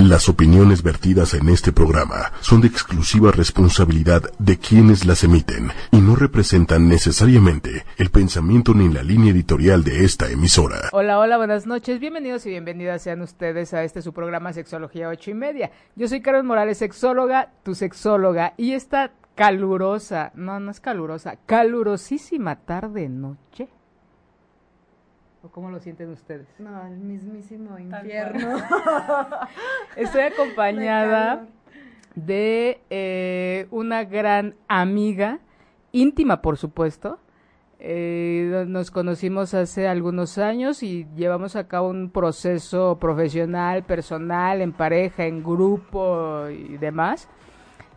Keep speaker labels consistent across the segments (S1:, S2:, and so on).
S1: Las opiniones vertidas en este programa son de exclusiva responsabilidad de quienes las emiten y no representan necesariamente el pensamiento ni la línea editorial de esta emisora.
S2: Hola, hola, buenas noches. Bienvenidos y bienvenidas sean ustedes a este su programa Sexología 8 y media. Yo soy Carmen Morales, sexóloga, tu sexóloga, y esta calurosa, no, no es calurosa, calurosísima tarde-noche ¿O cómo lo sienten ustedes?
S3: No, el mismísimo infierno.
S2: Estoy acompañada de eh, una gran amiga, íntima por supuesto. Eh, nos conocimos hace algunos años y llevamos a cabo un proceso profesional, personal, en pareja, en grupo y demás.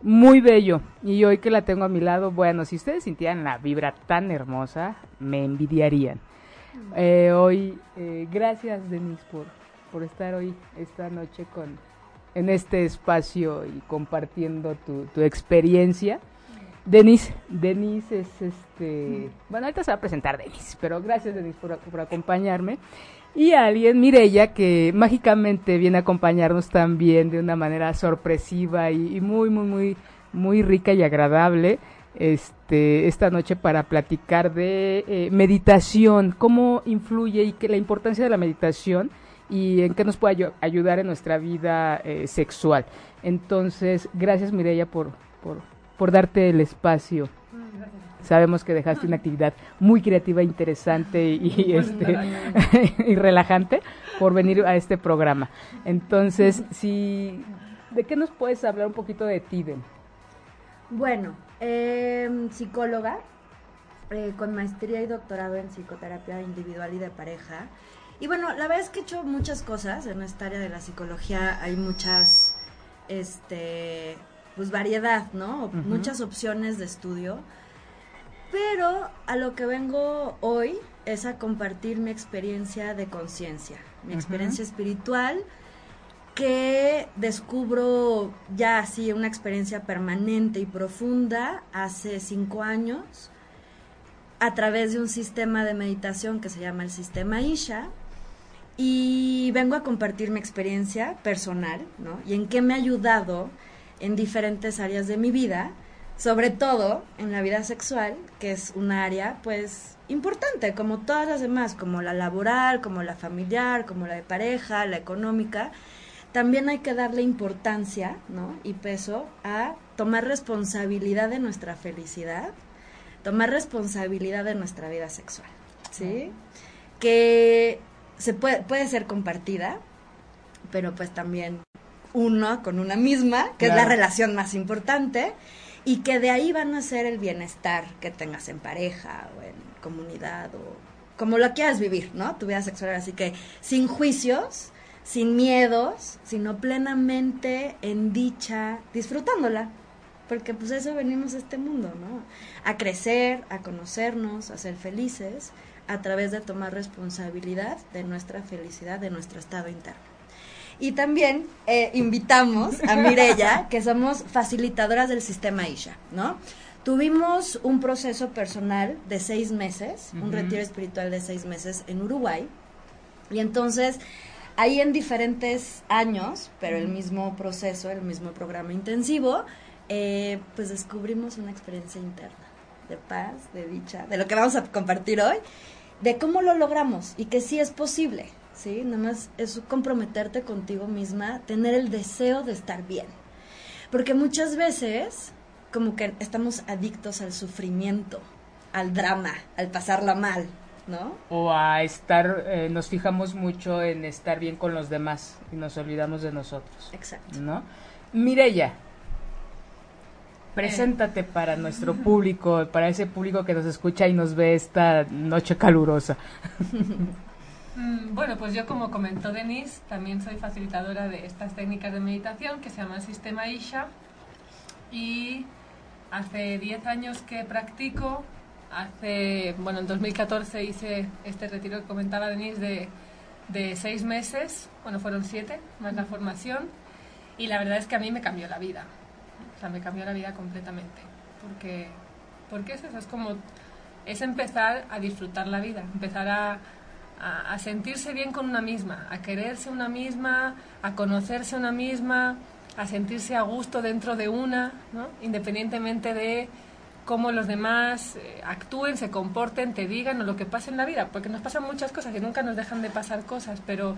S2: Muy bello. Y hoy que la tengo a mi lado, bueno, si ustedes sintieran la vibra tan hermosa, me envidiarían. Eh, hoy, eh, gracias Denise por, por estar hoy, esta noche con, en este espacio y compartiendo tu, tu experiencia. Denise, Denise es este, bueno, ahorita se va a presentar Denise, pero gracias Denise por, por acompañarme. Y alguien, Mirella, que mágicamente viene a acompañarnos también de una manera sorpresiva y, y muy, muy, muy, muy rica y agradable este, esta noche para platicar de eh, meditación, cómo influye y que la importancia de la meditación y en qué nos puede ayudar en nuestra vida eh, sexual. Entonces, gracias Mireya por, por, por darte el espacio. Sabemos que dejaste una actividad muy creativa, interesante y, este, y relajante por venir a este programa. Entonces, si, ¿de qué nos puedes hablar un poquito de ti,
S3: Bueno, eh, psicóloga, eh, con maestría y doctorado en psicoterapia individual y de pareja. Y bueno, la verdad es que he hecho muchas cosas en esta área de la psicología. Hay muchas, este, pues variedad, ¿no? Muchas opciones de estudio. Pero a lo que vengo hoy es a compartir mi experiencia de conciencia, mi experiencia espiritual que descubro ya así una experiencia permanente y profunda hace cinco años a través de un sistema de meditación que se llama el sistema Isha y vengo a compartir mi experiencia personal, ¿no? Y en qué me ha ayudado en diferentes áreas de mi vida, sobre todo en la vida sexual, que es un área pues importante, como todas las demás, como la laboral, como la familiar, como la de pareja, la económica, también hay que darle importancia ¿no? y peso a tomar responsabilidad de nuestra felicidad, tomar responsabilidad de nuestra vida sexual, ¿sí? Que se puede, puede ser compartida, pero pues también uno con una misma, que es la relación más importante, y que de ahí van a ser el bienestar que tengas en pareja o en comunidad o como lo quieras vivir, ¿no? Tu vida sexual, así que sin juicios, sin miedos, sino plenamente en dicha, disfrutándola. Porque pues eso venimos a este mundo, ¿no? A crecer, a conocernos, a ser felices, a través de tomar responsabilidad de nuestra felicidad, de nuestro estado interno. Y también eh, invitamos a Mirella, que somos facilitadoras del sistema Isha, ¿no? Tuvimos un proceso personal de seis meses, un retiro espiritual de seis meses en Uruguay. Y entonces ahí en diferentes años, pero el mismo proceso, el mismo programa intensivo, eh, pues descubrimos una experiencia interna de paz, de dicha, de lo que vamos a compartir hoy, de cómo lo logramos y que sí es posible, ¿sí? Nada más es comprometerte contigo misma, tener el deseo de estar bien. Porque muchas veces como que estamos adictos al sufrimiento, al drama, al pasarla mal, ¿no?
S2: O a estar, eh, nos fijamos mucho en estar bien con los demás y nos olvidamos de nosotros.
S3: Exacto.
S2: ¿No? Mireya, preséntate para nuestro público, para ese público que nos escucha y nos ve esta noche calurosa.
S4: Mm, bueno, pues yo como comentó Denise, también soy facilitadora de estas técnicas de meditación que se llama el sistema Isha y hace 10 años que practico Hace, bueno, en 2014 hice este retiro que comentaba Denise de, de seis meses, bueno, fueron siete, más la formación, y la verdad es que a mí me cambió la vida, o sea, me cambió la vida completamente, porque, porque es eso, es como, es empezar a disfrutar la vida, empezar a, a, sentirse bien con una misma, a quererse una misma, a conocerse una misma, a sentirse a gusto dentro de una, ¿no? independientemente de cómo los demás eh, actúen, se comporten, te digan o lo que pase en la vida, porque nos pasan muchas cosas y nunca nos dejan de pasar cosas, pero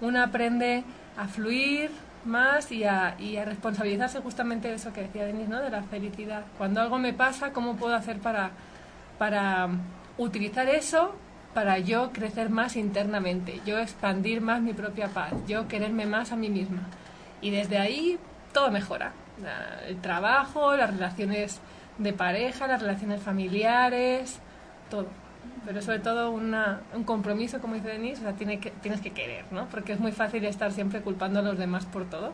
S4: una aprende a fluir más y a, y a responsabilizarse justamente de eso que decía Denis, ¿no? de la felicidad. Cuando algo me pasa, ¿cómo puedo hacer para, para utilizar eso para yo crecer más internamente, yo expandir más mi propia paz, yo quererme más a mí misma? Y desde ahí todo mejora. El trabajo, las relaciones de pareja, las relaciones familiares, todo. Pero sobre todo una, un compromiso, como dice Denise, o sea, tiene que, tienes que querer, ¿no? Porque es muy fácil estar siempre culpando a los demás por todo.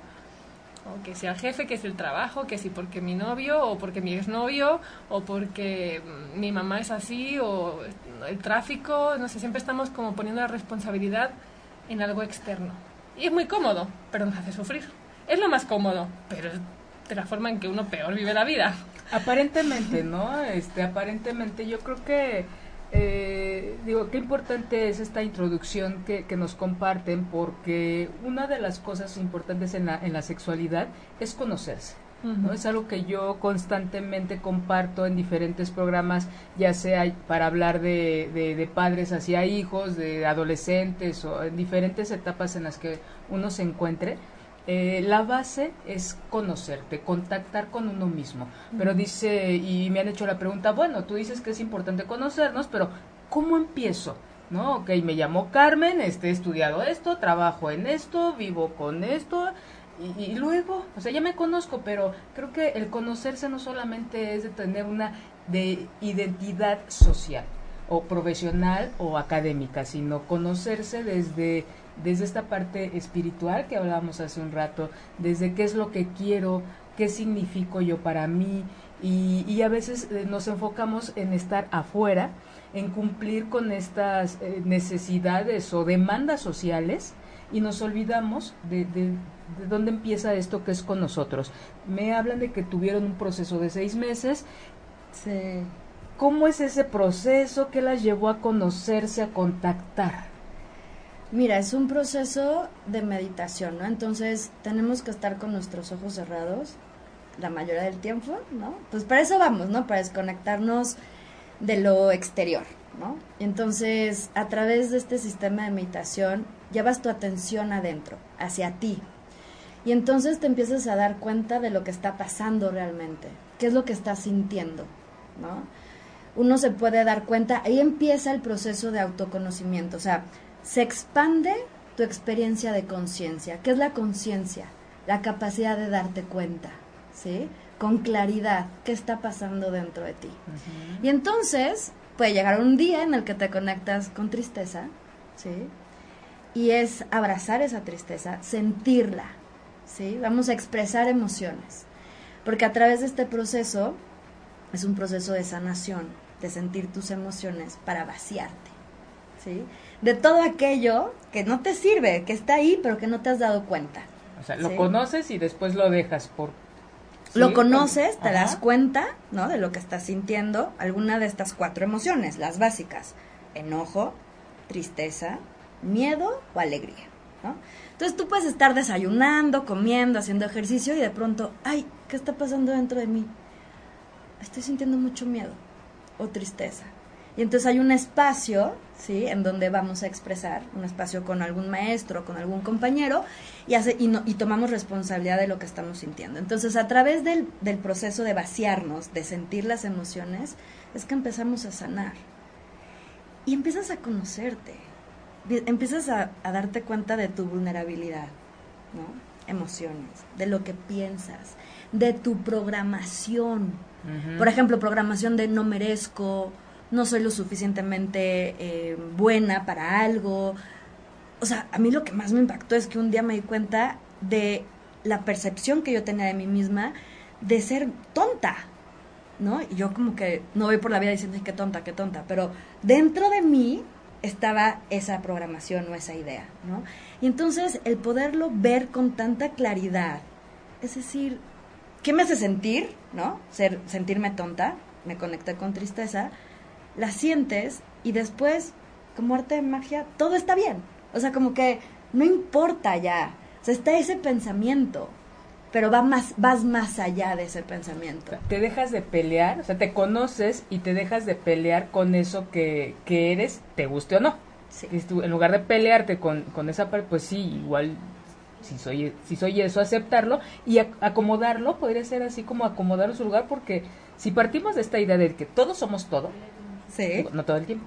S4: O que sea el jefe, que es el trabajo, que si porque mi novio, o porque mi exnovio, o porque mi mamá es así, o el tráfico, no sé, siempre estamos como poniendo la responsabilidad en algo externo. Y es muy cómodo, pero nos hace sufrir. Es lo más cómodo, pero es de la forma en que uno peor vive la vida.
S2: Aparentemente, ¿no? Este, aparentemente yo creo que, eh, digo, qué importante es esta introducción que, que, nos comparten porque una de las cosas importantes en la, en la sexualidad es conocerse. ¿no? Es algo que yo constantemente comparto en diferentes programas, ya sea para hablar de, de, de, padres hacia hijos, de adolescentes o en diferentes etapas en las que uno se encuentre eh, la base es conocerte, contactar con uno mismo. Pero dice, y me han hecho la pregunta, bueno, tú dices que es importante conocernos, pero ¿cómo empiezo? ¿No? Ok, me llamo Carmen, este, he estudiado esto, trabajo en esto, vivo con esto, y, y, luego, o sea, ya me conozco, pero creo que el conocerse no solamente es de tener una de identidad social o profesional o académica, sino conocerse desde desde esta parte espiritual que hablábamos hace un rato, desde qué es lo que quiero, qué significo yo para mí, y, a veces eh, nos enfocamos en estar afuera, en cumplir con estas eh, necesidades o demandas sociales y nos olvidamos de, de, dónde empieza esto que es con nosotros. Me hablan de que tuvieron un proceso de seis meses. ¿Cómo es ese proceso? ¿Qué las llevó a conocerse, a contactar?
S3: Mira, es un proceso de meditación, ¿no? Entonces tenemos que estar con nuestros ojos cerrados la mayoría del tiempo, ¿no? Pues para eso vamos, ¿no? Para desconectarnos de lo exterior, ¿no? Entonces, a través de este sistema de meditación, llevas tu atención adentro, hacia ti. Y entonces te empiezas a dar cuenta de lo que está pasando realmente, qué es lo que estás sintiendo, ¿no? Uno se puede dar cuenta, ahí empieza el proceso de autoconocimiento, o sea, se expande tu experiencia de conciencia. ¿Qué es la conciencia? La capacidad de darte cuenta, ¿sí? Con claridad, qué está pasando dentro de ti. Y entonces puede llegar un día en el que te conectas con tristeza, ¿sí? Y es abrazar esa tristeza, sentirla, ¿sí? Vamos a expresar emociones. Porque a través de este proceso es un proceso de sanación, de sentir tus emociones para vaciarte, ¿sí? De todo aquello que no te sirve, que está ahí, pero que no te has dado cuenta.
S2: O sea, lo conoces y después lo dejas por...
S3: Lo conoces, te das cuenta, ¿no? De lo que estás sintiendo, alguna de estas cuatro emociones, las básicas, enojo, tristeza, miedo o alegría, ¿no? Entonces tú puedes estar desayunando, comiendo, haciendo ejercicio y de pronto, ay, ¿qué está pasando dentro de mí? Estoy sintiendo mucho miedo o tristeza y entonces hay un espacio, ¿sí? En donde vamos a expresar, un espacio con algún maestro, con algún compañero, y, hace, y, no, y tomamos responsabilidad de lo que estamos sintiendo. Entonces, a través del, del proceso de vaciarnos, de sentir las emociones, es que empezamos a sanar. Y empiezas a conocerte, empiezas a, a darte cuenta de tu vulnerabilidad, ¿no? Emociones, de lo que piensas, de tu programación. Por ejemplo, programación de no merezco, no soy lo suficientemente eh, buena para algo. O sea, a mí lo que más me impactó es que un día me di cuenta de la percepción que yo tenía de mí misma de ser tonta, ¿no? Y yo como que no voy por la vida diciendo, qué tonta, qué tonta, pero dentro de mí estaba esa programación o esa idea, ¿no? Y entonces el poderlo ver con tanta claridad, es decir, ¿qué me hace sentir, ¿no? Ser, sentirme tonta, me conecta con tristeza, la sientes y después como arte de magia, todo está bien. O sea, como que no importa ya. O sea, está ese pensamiento, pero va más, vas más allá de ese pensamiento.
S2: Te dejas de pelear, o sea, te conoces y te dejas de pelear con eso que, que eres, te guste o no.
S3: Sí.
S2: En lugar de pelearte con, con esa parte, pues sí, igual si soy, si soy eso, aceptarlo y acomodarlo, podría ser así como acomodar su lugar, porque si partimos de esta idea de que todos somos todo,
S3: sí.
S2: no todo el tiempo,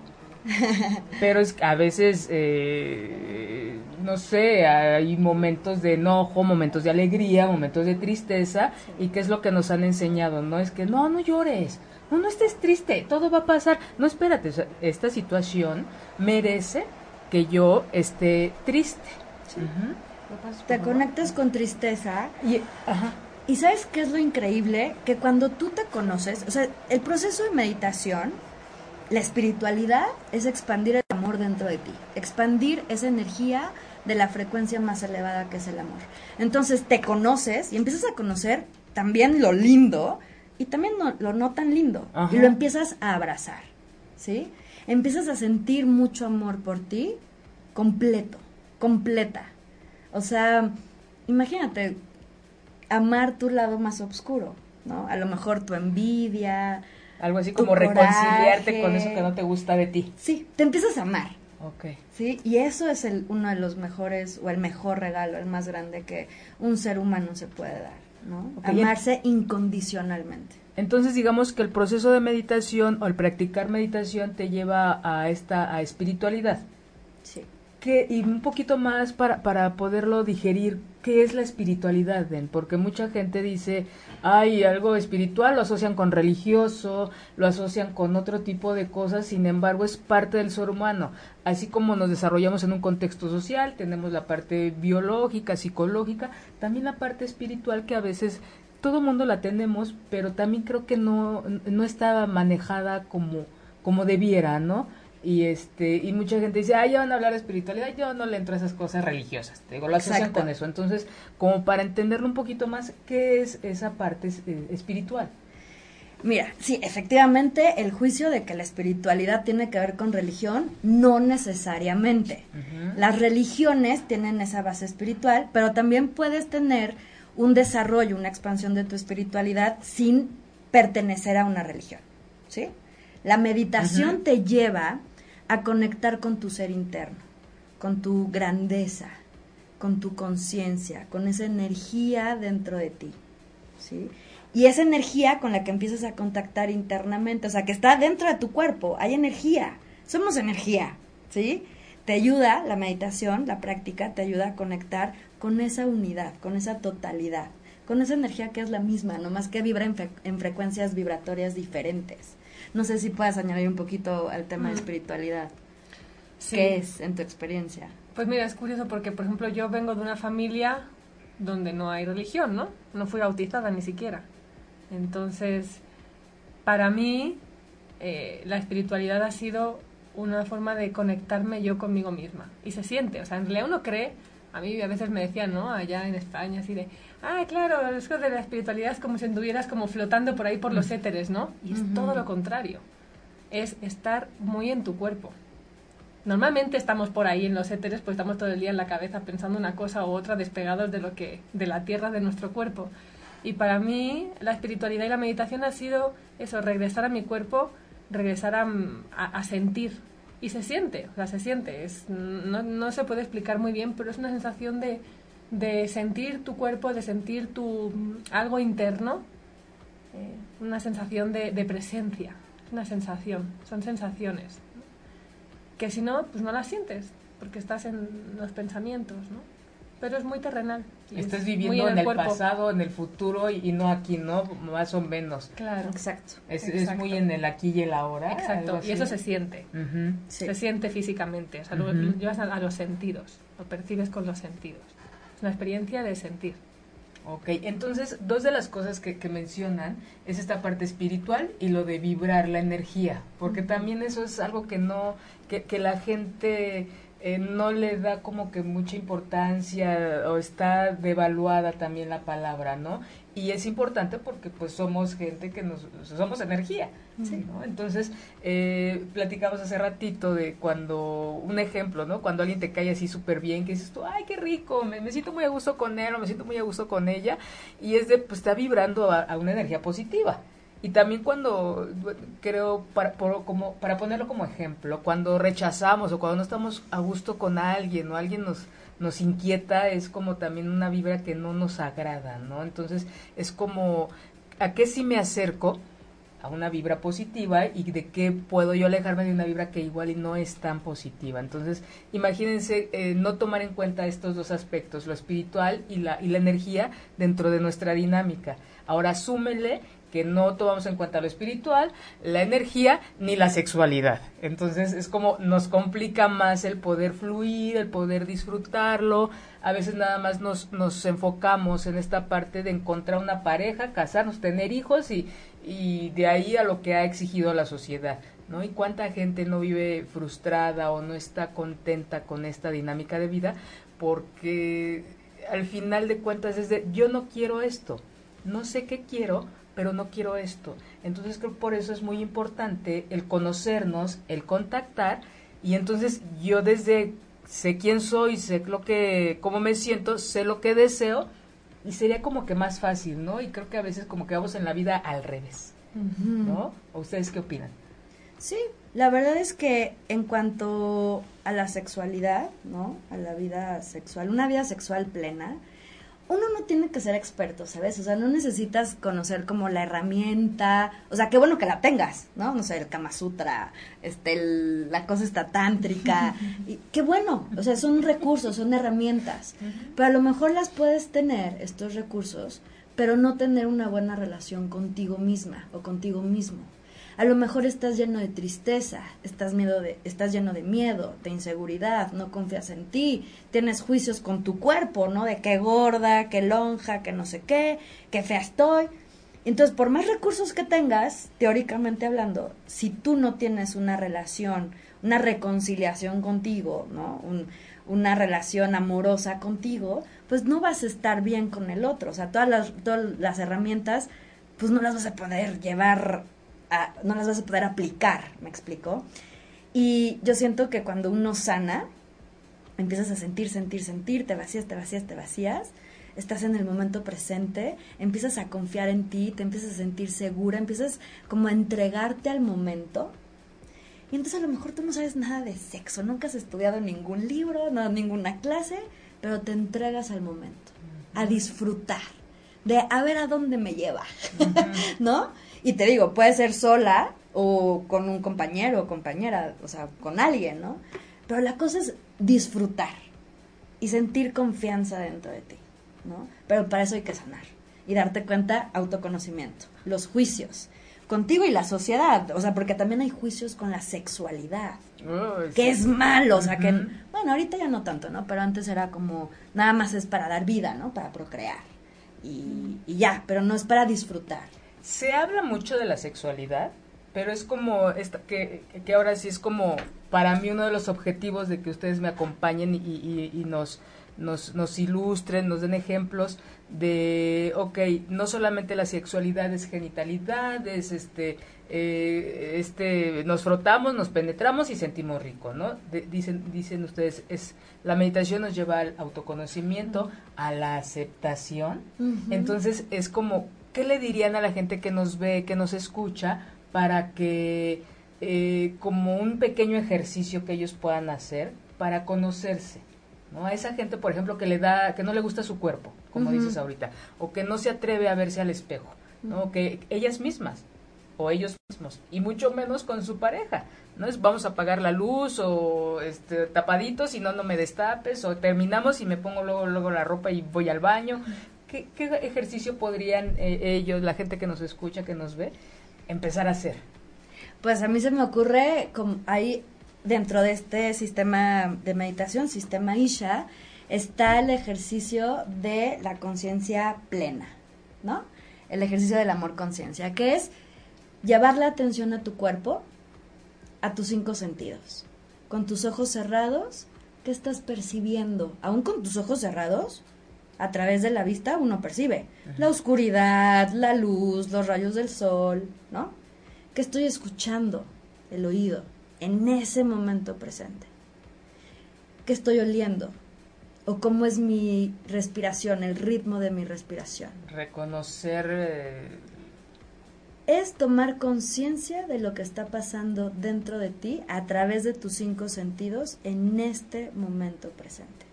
S2: pero es a veces, eh, no sé, hay momentos de enojo, momentos de alegría, momentos de tristeza, y qué es lo que nos han enseñado, ¿no? Es que no, no llores, no, no estés triste, todo va a pasar. No, espérate, esta situación merece que yo esté triste.
S3: Te conectas con tristeza.
S2: Y, ajá.
S3: y sabes qué es lo increíble? Que cuando tú te conoces, o sea, el proceso de meditación, la espiritualidad es expandir el amor dentro de ti, expandir esa energía de la frecuencia más elevada que es el amor. Entonces te conoces y empiezas a conocer también lo lindo y también lo no tan lindo y lo empiezas a abrazar, ¿sí? Empiezas a sentir mucho amor por ti completo, completa. O sea, imagínate amar tu lado más oscuro, ¿no? A lo mejor tu envidia,
S2: algo así como reconciliarte con eso que no te gusta de ti.
S3: Sí, te empiezas a amar.
S2: Ok.
S3: Sí, y eso es el, uno de los mejores o el mejor regalo, el más grande que un ser humano se puede dar, ¿no? Amarse incondicionalmente.
S2: Entonces digamos que el proceso de meditación o el practicar meditación te lleva a esta a espiritualidad. Y un poquito más para, para poderlo digerir, ¿qué es la espiritualidad? Porque mucha gente dice, hay algo espiritual, lo asocian con religioso, lo asocian con otro tipo de cosas, sin embargo es parte del ser humano. Así como nos desarrollamos en un contexto social, tenemos la parte biológica, psicológica, también la parte espiritual que a veces todo mundo la tenemos, pero también creo que no, no está manejada como, como debiera, ¿no? Y este y mucha gente dice ah ya van a hablar de espiritualidad yo no le entro a esas cosas religiosas te digo lo asocian con eso. Entonces como para entenderlo un poquito más qué es esa parte eh, espiritual
S3: Mira, sí, efectivamente, el juicio de que la espiritualidad tiene que ver con religión, no necesariamente. Las religiones tienen esa base espiritual, pero también puedes tener un desarrollo, una expansión de tu espiritualidad sin pertenecer a una religión, ¿sí? La meditación te lleva a conectar con tu ser interno, con tu grandeza, con tu conciencia, con esa energía dentro de ti, ¿sí? Y esa energía con la que empiezas a contactar internamente, o sea, que está dentro de tu cuerpo, hay energía, somos energía, ¿sí? Te ayuda la meditación, la práctica, te ayuda a conectar con esa unidad, con esa totalidad, con esa energía que es la misma, nomás que vibra en, en frecuencias vibratorias diferentes. No sé si puedes añadir un poquito al tema de espiritualidad. ¿Qué es en tu experiencia?
S4: Pues mira, es curioso porque, por ejemplo, yo vengo de una familia donde no hay religión, ¿no? No fui bautizada ni siquiera. Entonces, para mí, eh, la espiritualidad ha sido una forma de conectarme yo conmigo misma. Y se siente, o sea, en realidad uno cree, a mí a veces me decían, ¿no? Allá en España, así de, ah, claro, eso de la espiritualidad es como si anduvieras como flotando por ahí por los éteres, ¿no? Y es todo lo contrario. Es estar muy en tu cuerpo. Normalmente estamos por ahí en los éteres, pues estamos todo el día en la cabeza pensando una cosa u otra, despegados de lo que, de la tierra, de nuestro cuerpo. Y para mí la espiritualidad y la meditación ha sido eso, regresar a mi cuerpo, regresar a, a, sentir. Y se siente, o sea, se siente. Es, no, no se puede explicar muy bien, pero es una sensación de, de sentir tu cuerpo, de sentir tu algo interno, eh, una sensación de, de, presencia, una sensación, son sensaciones, que si no, pues no las sientes, porque estás en los pensamientos, ¿no? Pero es muy terrenal.
S2: Estás viviendo en, el, pasado, en el futuro y, no aquí, ¿no? Más o menos.
S3: Claro. Exacto.
S2: Es, es muy en el aquí y el ahora.
S4: Exacto. Y eso se siente. Se siente físicamente. O sea, lo llevas a los sentidos. Lo percibes con los sentidos una experiencia de sentir.
S2: Ok, entonces dos de las cosas que, que, mencionan es esta parte espiritual y lo de vibrar la energía, porque también eso es algo que no, que, que la gente eh, no le da como que mucha importancia o está devaluada también la palabra, ¿no? Y es importante porque pues somos gente que nos, somos energía, ¿no? Entonces, eh, platicamos hace ratito de cuando, un ejemplo, ¿no? Cuando alguien te cae así súper bien, que dices tú, ay, qué rico, me, siento muy a gusto con él o me siento muy a gusto con ella, y es de, pues está vibrando a una energía positiva. Y también cuando, creo, para, como, para ponerlo como ejemplo, cuando rechazamos o cuando no estamos a gusto con alguien o alguien nos, nos inquieta, es como también una vibra que no nos agrada, ¿no? Entonces es como, ¿a qué sí me acerco? a una vibra positiva y de qué puedo yo alejarme de una vibra que igual y no es tan positiva. Entonces, imagínense eh, no tomar en cuenta estos dos aspectos, lo espiritual y la, y la energía dentro de nuestra dinámica. Ahora súmele que no tomamos en cuenta lo espiritual, la energía ni la sexualidad. Entonces es como nos complica más el poder fluir, el poder disfrutarlo. A veces nada más nos, nos enfocamos en esta parte de encontrar una pareja, casarnos, tener hijos y, y de ahí a lo que ha exigido la sociedad. ¿no? Y cuánta gente no vive frustrada o no está contenta con esta dinámica de vida porque al final de cuentas es de yo no quiero esto, no sé qué quiero, pero no quiero esto. Entonces creo que por eso es muy importante el conocernos, el contactar y entonces yo desde sé quién soy, sé lo que cómo me siento, sé lo que deseo y sería como que más fácil, ¿no? Y creo que a veces como que vamos en la vida al revés. ¿No? ¿O ustedes qué opinan?
S3: Sí, la verdad es que en cuanto a la sexualidad, ¿no? A la vida sexual, una vida sexual plena, uno no tiene que ser experto, ¿sabes? O sea, no necesitas conocer como la herramienta, o sea, qué bueno que la tengas, ¿no? No sé, el Kama Sutra, este, la cosa está tántrica, y qué bueno, o sea, son recursos, son herramientas, pero a lo mejor las puedes tener, estos recursos, pero no tener una buena relación contigo misma o contigo mismo. A lo mejor estás lleno de tristeza, estás, miedo de, estás lleno de miedo, de inseguridad, no confías en ti, tienes juicios con tu cuerpo, ¿no? De qué gorda, qué lonja, qué no sé qué, qué fea estoy. Entonces, por más recursos que tengas, teóricamente hablando, si tú no tienes una relación, una reconciliación contigo, ¿no? una relación amorosa contigo, pues no vas a estar bien con el otro. O sea, todas las, todas las herramientas, pues no las vas a poder llevar no las vas a poder aplicar, ¿me explico? Y yo siento que cuando uno sana, empiezas a sentir, sentir, sentir, te vacías, te vacías, te vacías, estás en el momento presente, empiezas a confiar en ti, te empiezas a sentir segura, empiezas como a entregarte al momento. Y entonces a lo mejor tú no sabes nada de sexo, nunca has estudiado ningún libro, no ninguna clase, pero te entregas al momento, a disfrutar, de a ver a dónde me lleva, ¿no? Y te digo, puede ser sola o con un compañero o compañera, o sea, con alguien, ¿no? Pero la cosa es disfrutar y sentir confianza dentro de ti, ¿no? Pero para eso hay que sanar y darte cuenta, autoconocimiento, los juicios, contigo y la sociedad, o sea, porque también hay juicios con la sexualidad, que es malo, o sea, que, bueno, ahorita ya no tanto, ¿no? Pero antes era como, nada más es para dar vida, ¿no? Para procrear y, y ya, pero no es para disfrutar
S2: se habla mucho de la sexualidad, pero es como esta, que, que ahora sí es como para mí uno de los objetivos de que ustedes me acompañen y, y, nos, nos, nos, ilustren, nos den ejemplos de, ok, no solamente la sexualidad es genitalidad, es este, eh, este, nos frotamos, nos penetramos y sentimos rico, ¿no? dicen, dicen ustedes, es, la meditación nos lleva al autoconocimiento, a la aceptación, entonces es como ¿qué le dirían a la gente que nos ve, que nos escucha, para que, eh, como un pequeño ejercicio que ellos puedan hacer para conocerse? ¿no? A esa gente, por ejemplo, que le da, que no le gusta su cuerpo, como dices ahorita, o que no se atreve a verse al espejo, ¿no? Que ellas mismas o ellos mismos, y mucho menos con su pareja, ¿no? Es vamos a apagar la luz o este tapaditos y no no me destapes o terminamos y me pongo luego luego la ropa y voy al baño, ¿qué, ejercicio podrían eh, ellos, la gente que nos escucha, que nos ve, empezar a hacer?
S3: Pues a mí se me ocurre, como ahí dentro de este sistema de meditación, sistema Isha, está el ejercicio de la conciencia plena, ¿no? El ejercicio del amor conciencia, que es llevar la atención a tu cuerpo, a tus cinco sentidos, con tus ojos cerrados, ¿Qué estás percibiendo? Aún con tus ojos cerrados, a través de la vista uno percibe la oscuridad, la luz, los rayos del sol, ¿no? ¿Qué estoy escuchando? El oído, en ese momento presente. ¿Qué estoy oliendo? ¿O cómo es mi respiración, el ritmo de mi respiración?
S2: Reconocer... Eh,
S3: es tomar conciencia de lo que está pasando dentro de ti a través de tus cinco sentidos en este momento presente.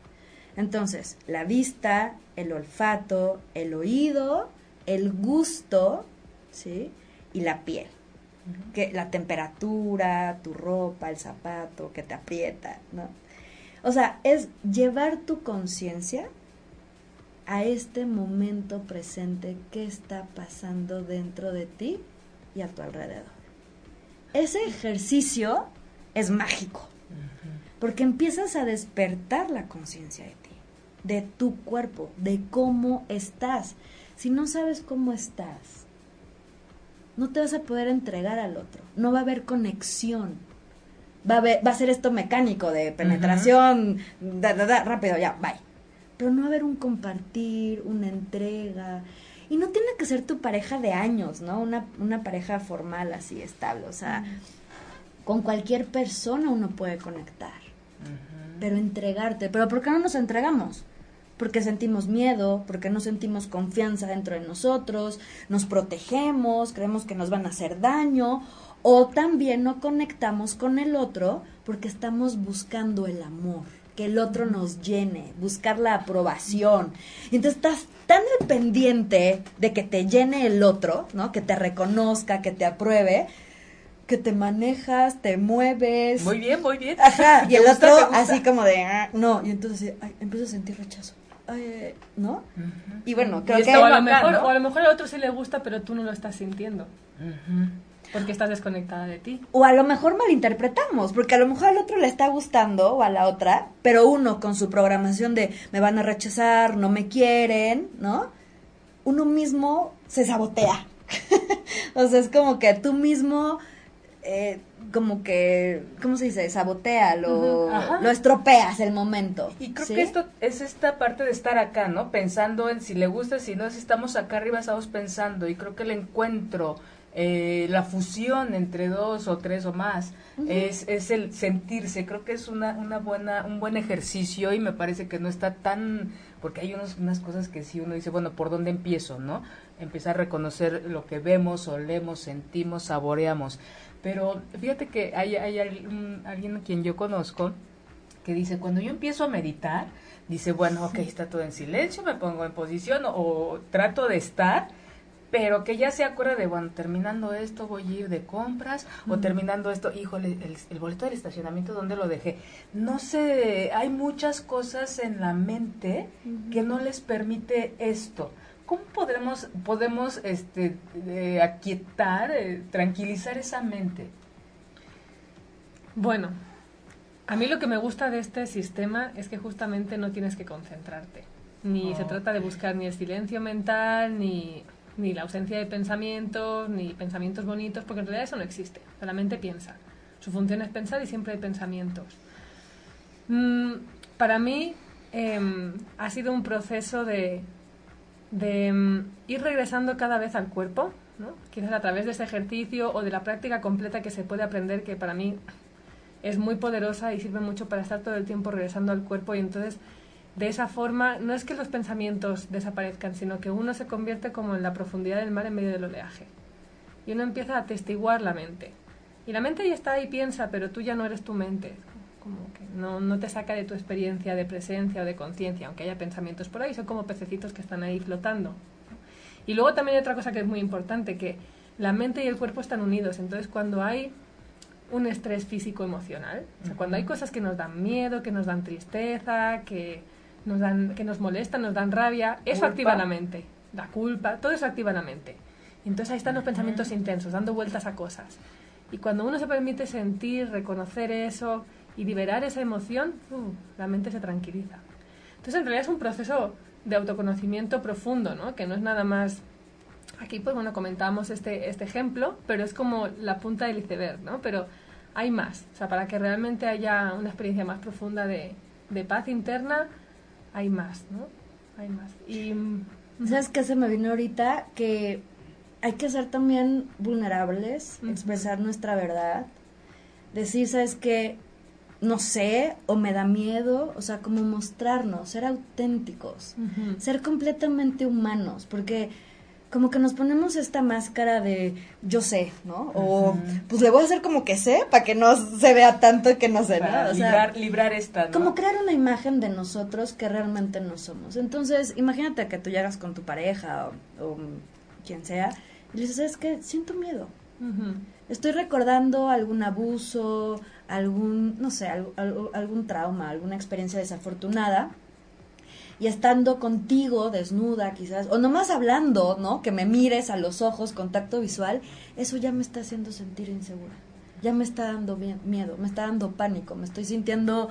S3: Entonces, la vista, el olfato, el oído, el gusto, ¿sí? Y la piel. que, la temperatura, tu ropa, el zapato que te aprieta, ¿no? O sea, es llevar tu conciencia a este momento presente que está pasando dentro de ti y a tu alrededor. Ese ejercicio es mágico, porque empiezas a despertar la conciencia de ti, de tu cuerpo, de cómo estás. Si no sabes cómo estás, no te vas a poder entregar al otro, no va a haber conexión. Va a, va a ser esto mecánico de penetración, rápido, ya, bye pero no haber un compartir, una entrega. Y no tiene que ser tu pareja de años, ¿no? Una, una pareja formal así, estable. O sea, con cualquier persona uno puede conectar. Pero entregarte. ¿Pero por qué no nos entregamos? Porque sentimos miedo, porque no sentimos confianza dentro de nosotros, nos protegemos, creemos que nos van a hacer daño, o también no conectamos con el otro porque estamos buscando el amor que el otro nos llene, buscar la aprobación. Y entonces estás tan dependiente de que te llene el otro, ¿no? Que te reconozca, que te apruebe, que te manejas, te mueves.
S2: Muy bien, muy bien.
S3: Ajá, y el otro así como de, ah, no, y entonces ay, empiezo a sentir rechazo. ¿No? Y bueno, creo que...
S4: O a, lo mejor, o a lo mejor al otro sí le gusta, pero tú no lo estás sintiendo. Porque estás desconectada de ti.
S3: O a lo mejor malinterpretamos, porque a lo mejor al otro le está gustando o a la otra, pero uno con su programación de me van a rechazar, no me quieren, ¿no? Uno mismo se sabotea. o sea, es como que tú mismo, eh, como que, ¿cómo se dice? Sabotea, lo, lo estropeas el momento.
S2: Y creo que esto es esta parte de estar acá, ¿no? Pensando en si le gusta, si no, si estamos acá arriba, estamos pensando. Y creo que el encuentro eh, la fusión entre dos o tres o más, es, es el sentirse, creo que es una, una buena, un buen ejercicio y me parece que no está tan, porque hay unos, unas cosas que si uno dice, bueno, ¿por dónde empiezo? ¿no? Empezar a reconocer lo que vemos, olemos, sentimos, saboreamos. Pero fíjate que hay, hay alguien a quien yo conozco que dice, cuando yo empiezo a meditar, dice, bueno, ok, está todo en silencio, me pongo en posición o trato de estar pero que ya se acuerda de, bueno, terminando esto voy a ir de compras o terminando esto, híjole, el, boleto del estacionamiento, ¿dónde lo dejé? No sé, hay muchas cosas en la mente que no les permite esto. ¿Cómo podremos, podemos este, aquietar, eh, tranquilizar esa mente?
S4: Bueno, a mí lo que me gusta de este sistema es que justamente no tienes que concentrarte. Ni se trata de buscar ni el silencio mental, ni ni la ausencia de pensamientos, ni pensamientos bonitos, porque en realidad eso no existe. La mente piensa. Su función es pensar y siempre hay pensamientos. Mm, para mí em, ha sido un proceso de, de em, ir regresando cada vez al cuerpo, ¿no? quizás a través de ese ejercicio o de la práctica completa que se puede aprender, que para mí es muy poderosa y sirve mucho para estar todo el tiempo regresando al cuerpo y entonces de esa forma no es que los pensamientos desaparezcan, sino que uno se convierte como en la profundidad del mar en medio del oleaje. Y uno empieza a atestiguar la mente. Y la mente ya está ahí, piensa, pero tú ya no eres tu mente. Como que no, no te saca de tu experiencia de presencia o de conciencia, aunque haya pensamientos por ahí, son como pececitos que están ahí flotando. Y luego también hay otra cosa que es muy importante, que la mente y el cuerpo están unidos. Entonces cuando hay un estrés físico emocional, o sea, cuando hay cosas que nos dan miedo, que nos dan tristeza, que nos dan, que nos molestan, nos dan rabia, eso activa la mente. La culpa, todo eso activa la mente. entonces ahí están los pensamientos intensos, dando vueltas a cosas. Y cuando uno se permite sentir, reconocer eso y liberar esa emoción, uh, la mente se tranquiliza. Entonces en realidad es un proceso de autoconocimiento profundo, ¿no? Que no es nada más... Aquí, pues bueno, comentamos este, este ejemplo, pero es como la punta del iceberg, ¿no? Pero hay más, o sea, para que realmente haya una experiencia más profunda de, de paz interna, hay más, ¿no? Hay más. Y
S3: ¿Sabes qué se me vino ahorita? Que hay que ser también vulnerables, expresar nuestra verdad, decir, ¿sabes qué? No sé, o me da miedo, o sea, como mostrarnos, ser auténticos, ser completamente humanos, porque como que nos ponemos esta máscara de yo sé, ¿no? O pues le voy a hacer como que sé para que no se vea tanto que no sé, ¿no?
S2: O librar, librar esta, ¿no?
S3: Como crear una imagen de nosotros que realmente no somos. Entonces, imagínate que tú llegas con tu pareja o, quien sea y le dices, es que siento miedo. Estoy recordando algún abuso, algún, no sé, algún trauma, alguna experiencia desafortunada y estando contigo desnuda quizás, o nomás hablando, ¿no? Que me mires a los ojos, contacto visual, eso ya me está haciendo sentir insegura. Ya me está dando miedo, me está dando pánico, me estoy sintiendo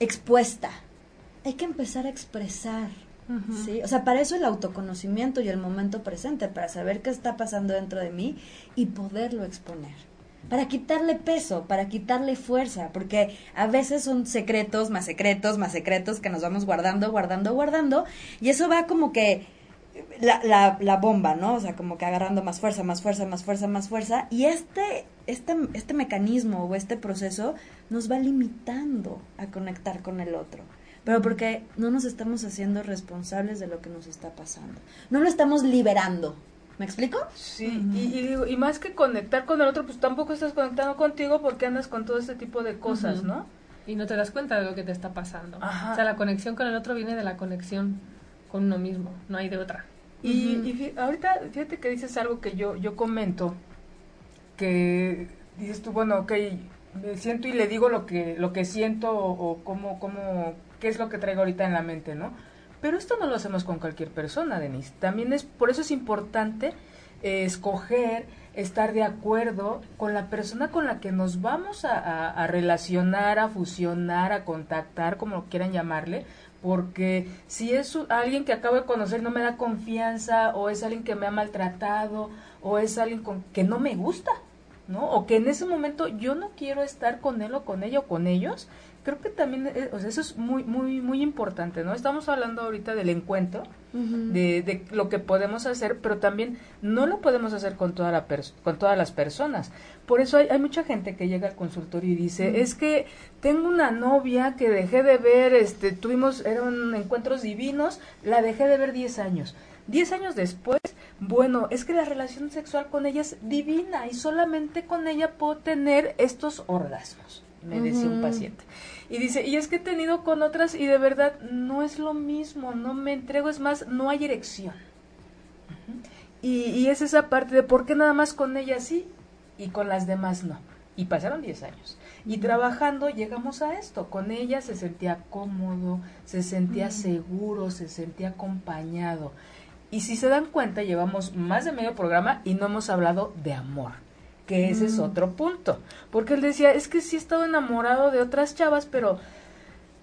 S3: expuesta. Hay que empezar a expresar, ¿sí? O sea, para eso el autoconocimiento y el momento presente, para saber qué está pasando dentro de mí y poderlo exponer para quitarle peso, para quitarle fuerza, porque a veces son secretos, más secretos, más secretos que nos vamos guardando, guardando, guardando, y eso va como que la, la, la bomba, ¿no? O sea, como que agarrando más fuerza, más fuerza, más fuerza, más fuerza, y este, este, este mecanismo o este proceso nos va limitando a conectar con el otro pero porque no nos estamos haciendo responsables de lo que nos está pasando. No lo estamos liberando, ¿Me explico?
S2: Sí, y, y, más que conectar con el otro, pues tampoco estás conectando contigo porque andas con todo este tipo de cosas, ¿no?
S4: Y no te das cuenta de lo que te está pasando. O sea, la conexión con el otro viene de la conexión con uno mismo, no hay de otra.
S2: Y, ahorita, fíjate que dices algo que yo, yo comento, que dices tú, bueno, ok, me siento y le digo lo que, lo que siento o, o cómo, cómo, qué es lo que traigo ahorita en la mente, ¿no? Pero esto no lo hacemos con cualquier persona, Denise. También es, por eso es importante eh, escoger, estar de acuerdo con la persona con la que nos vamos a, relacionar, a fusionar, a contactar, como quieran llamarle, porque si es alguien que acabo de conocer no me da confianza, o es alguien que me ha maltratado, o es alguien con, que no me gusta, ¿no? O que en ese momento yo no quiero estar con él o con ella o con ellos, creo que también, eh, o sea, eso es muy, muy, muy importante, ¿no? Estamos hablando ahorita del encuentro, de, de, lo que podemos hacer, pero también no lo podemos hacer con, toda la con todas las personas. Por eso hay, hay, mucha gente que llega al consultorio y dice, es que tengo una novia que dejé de ver, este, tuvimos, eran encuentros divinos, la dejé de ver 10 años. 10 años después, bueno, es que la relación sexual con ella es divina y solamente con ella puedo tener estos orgasmos, me decía un paciente. Y dice, y es que he tenido con otras y de verdad no es lo mismo, no me entrego, es más, no hay erección. y, y, es esa parte de por qué nada más con ella sí y con las demás no. Y pasaron 10 años. Y trabajando llegamos a esto. Con ella se sentía cómodo, se sentía seguro, se sentía acompañado. Y si se dan cuenta, llevamos más de medio programa y no hemos hablado de amor que ese es mm. otro punto. Porque él decía, es que sí he estado enamorado de otras chavas, pero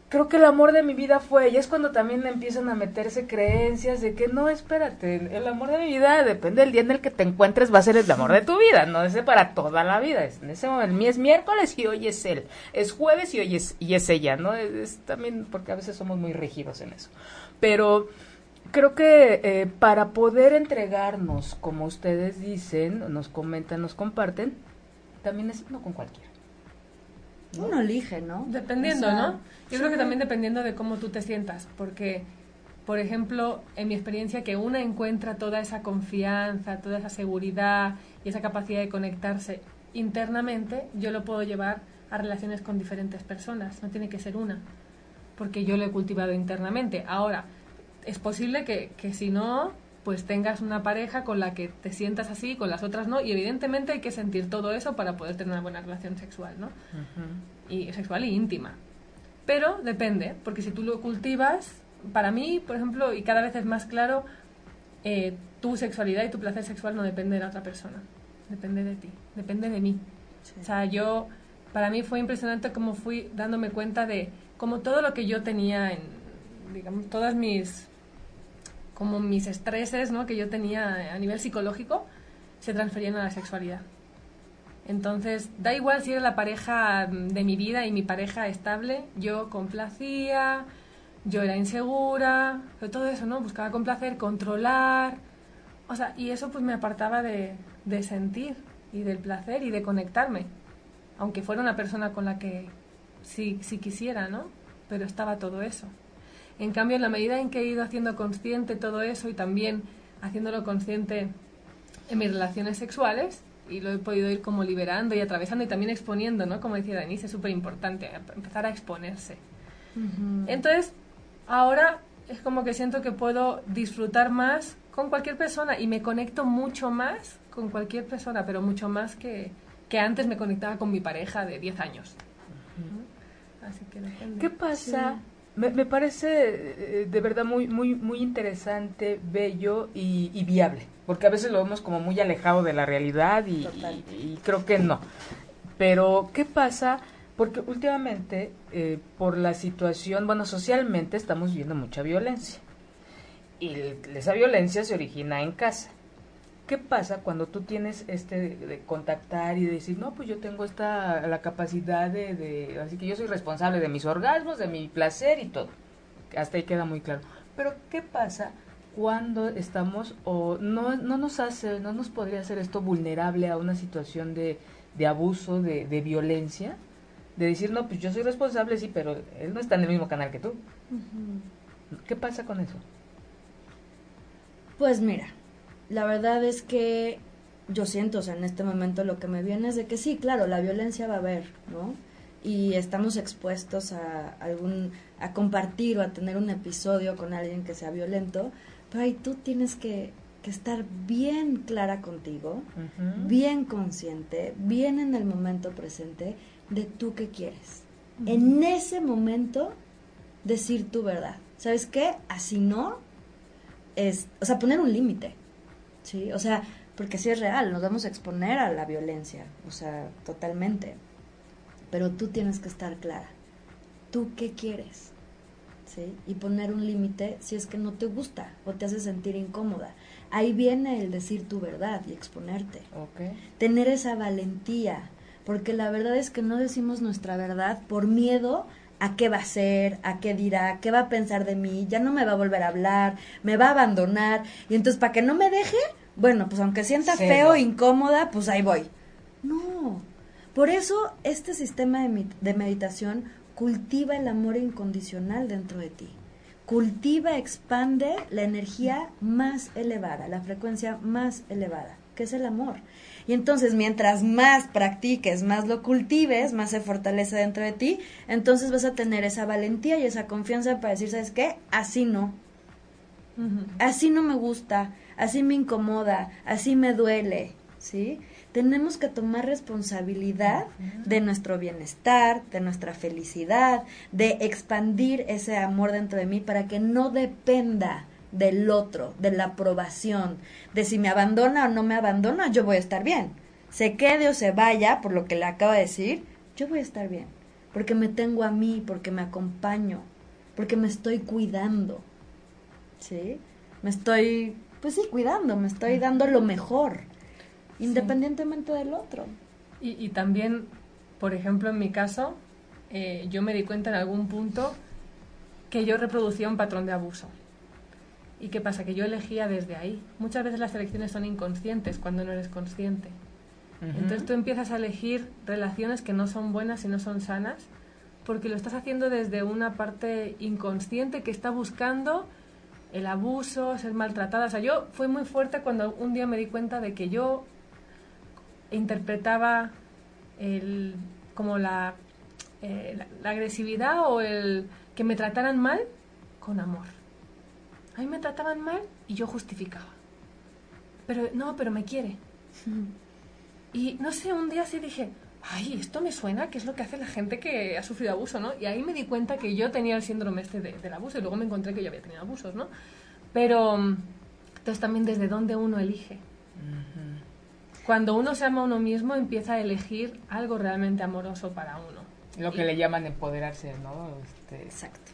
S2: creo que el amor de mi vida fue Y es cuando también empiezan a meterse creencias de que no, espérate, el, amor de mi vida depende del día en el que te encuentres, va a ser el amor de tu vida, no es para toda la vida. Es, en ese momento, el es miércoles y hoy es él, es jueves y hoy es, y es ella, ¿no? es también porque a veces somos muy rígidos en eso. Pero creo que eh, para poder entregarnos, como ustedes dicen, nos comentan, nos comparten, también es no con cualquiera.
S3: Uno elige, ¿no?
S4: Dependiendo, ¿no? Yo creo que también dependiendo de cómo tú te sientas, porque, por ejemplo, en mi experiencia, que una encuentra toda esa confianza, toda esa seguridad y esa capacidad de conectarse internamente, yo lo puedo llevar a relaciones con diferentes personas, no tiene que ser una, porque yo lo he cultivado internamente. Ahora, es posible que, que si no, pues tengas una pareja con la que te sientas así, con las otras no, y evidentemente hay que sentir todo eso para poder tener una buena relación sexual, ¿no? Y sexual y íntima. Pero depende, porque si tú lo cultivas, para mí, por ejemplo, y cada vez es más claro, eh, tu sexualidad y tu placer sexual no depende de la otra persona, depende de ti, depende de mí. O sea, yo, para mí fue impresionante cómo fui dándome cuenta de como todo lo que yo tenía en, digamos, todas mis como mis estreses ¿no? que yo tenía a nivel psicológico se transferían a la sexualidad. Entonces, da igual si era la pareja de mi vida y mi pareja estable, yo complacía, yo era insegura, todo eso, ¿no? Buscaba complacer, controlar, o sea, y eso pues me apartaba de, de sentir y del placer y de conectarme, aunque fuera una persona con la que sí, sí quisiera, ¿no? Pero estaba todo eso. En cambio, en la medida en que he ido haciendo consciente todo eso y también haciéndolo consciente en mis relaciones sexuales, y lo he podido ir como liberando y atravesando y también exponiendo, ¿no? Como decía Denise, es súper importante empezar a exponerse. Entonces, ahora es como que siento que puedo disfrutar más con cualquier persona y me conecto mucho más con cualquier persona, pero mucho más que, que antes me conectaba con mi pareja de 10 años.
S2: Así que ¿Qué pasa? Me, me, parece eh, de verdad muy, muy, muy interesante, bello y, viable, porque a veces lo vemos como muy alejado de la realidad y, y, creo que no. Pero, ¿qué pasa? Porque últimamente, eh, por la situación, bueno, socialmente estamos viendo mucha violencia. Y esa violencia se origina en casa. ¿Qué pasa cuando tú tienes este de contactar y decir, no, pues yo tengo esta, la capacidad de, de, así que yo soy responsable de mis orgasmos, de mi placer y todo? Hasta ahí queda muy claro. Pero ¿qué pasa cuando estamos o no, no nos hace, no nos podría hacer esto vulnerable a una situación de, de abuso, de, de violencia? De decir, no, pues yo soy responsable, sí, pero él no está en el mismo canal que tú. ¿Qué pasa con eso?
S3: Pues mira, la verdad es que yo siento, o sea, en este momento lo que me viene es de que sí, claro, la violencia va a haber, ¿no? Y estamos expuestos a algún, a compartir o a tener un episodio con alguien que sea violento, pero ahí tú tienes que, que estar bien clara contigo, bien consciente, bien en el momento presente de tú qué quieres. En ese momento, decir tu verdad. ¿Sabes qué? Así no, es, o sea, poner un límite ¿sí? O sea, porque sí es real, nos vamos a exponer a la violencia, o sea, totalmente. Pero tú tienes que estar clara. ¿Tú qué quieres? ¿Sí? Y poner un límite si es que no te gusta o te hace sentir incómoda. Ahí viene el decir tu verdad y exponerte. Tener esa valentía, porque la verdad es que no decimos nuestra verdad por miedo a qué va a ser, a qué dirá, qué va a pensar de mí, ya no me va a volver a hablar, me va a abandonar. Y entonces, para que no me deje, bueno, pues aunque sienta feo, incómoda, pues ahí voy. No. Por eso este sistema de, de meditación cultiva el amor incondicional dentro de ti. Cultiva, expande la energía más elevada, la frecuencia más elevada, que es el amor. Y entonces, mientras más practiques, más lo cultives, más se fortalece dentro de ti, entonces vas a tener esa valentía y esa confianza para decir, ¿sabes qué? Así no. Así no me gusta, así me incomoda, así me duele, ¿sí? Tenemos que tomar responsabilidad de nuestro bienestar, de nuestra felicidad, de expandir ese amor dentro de mí para que no dependa del otro, de la aprobación, de si me abandona o no me abandona, yo voy a estar bien. Se quede o se vaya, por lo que le acabo de decir, yo voy a estar bien. Porque me tengo a mí, porque me acompaño, porque me estoy cuidando. ¿Sí? Me estoy, pues sí, cuidando, me estoy dando lo mejor, independientemente del otro.
S4: Y, y, también, por ejemplo, en mi caso, eh, yo me di cuenta en algún punto que yo reproducía un patrón de abuso. ¿Y qué pasa? Que yo elegía desde ahí. Muchas veces las elecciones son inconscientes cuando no eres consciente. Entonces tú empiezas a elegir relaciones que no son buenas y no son sanas porque lo estás haciendo desde una parte inconsciente que está buscando el abuso, ser maltratada. O sea, yo fue muy fuerte cuando un día me di cuenta de que yo interpretaba el, como la, eh, la agresividad o el que me trataran mal con amor. A mí me trataban mal y yo justificaba. Pero no, pero me quiere. Y no sé, un día sí dije, ay, esto me suena, que es lo que hace la gente que ha sufrido abuso, ¿no? Y ahí me di cuenta que yo tenía el síndrome este del abuso y luego me encontré que yo había tenido abusos, ¿no? Pero entonces también desde dónde uno elige. Cuando uno se ama a uno mismo, empieza a elegir algo realmente amoroso para uno.
S2: Lo que le llaman empoderarse, ¿no?
S3: Este... Exacto.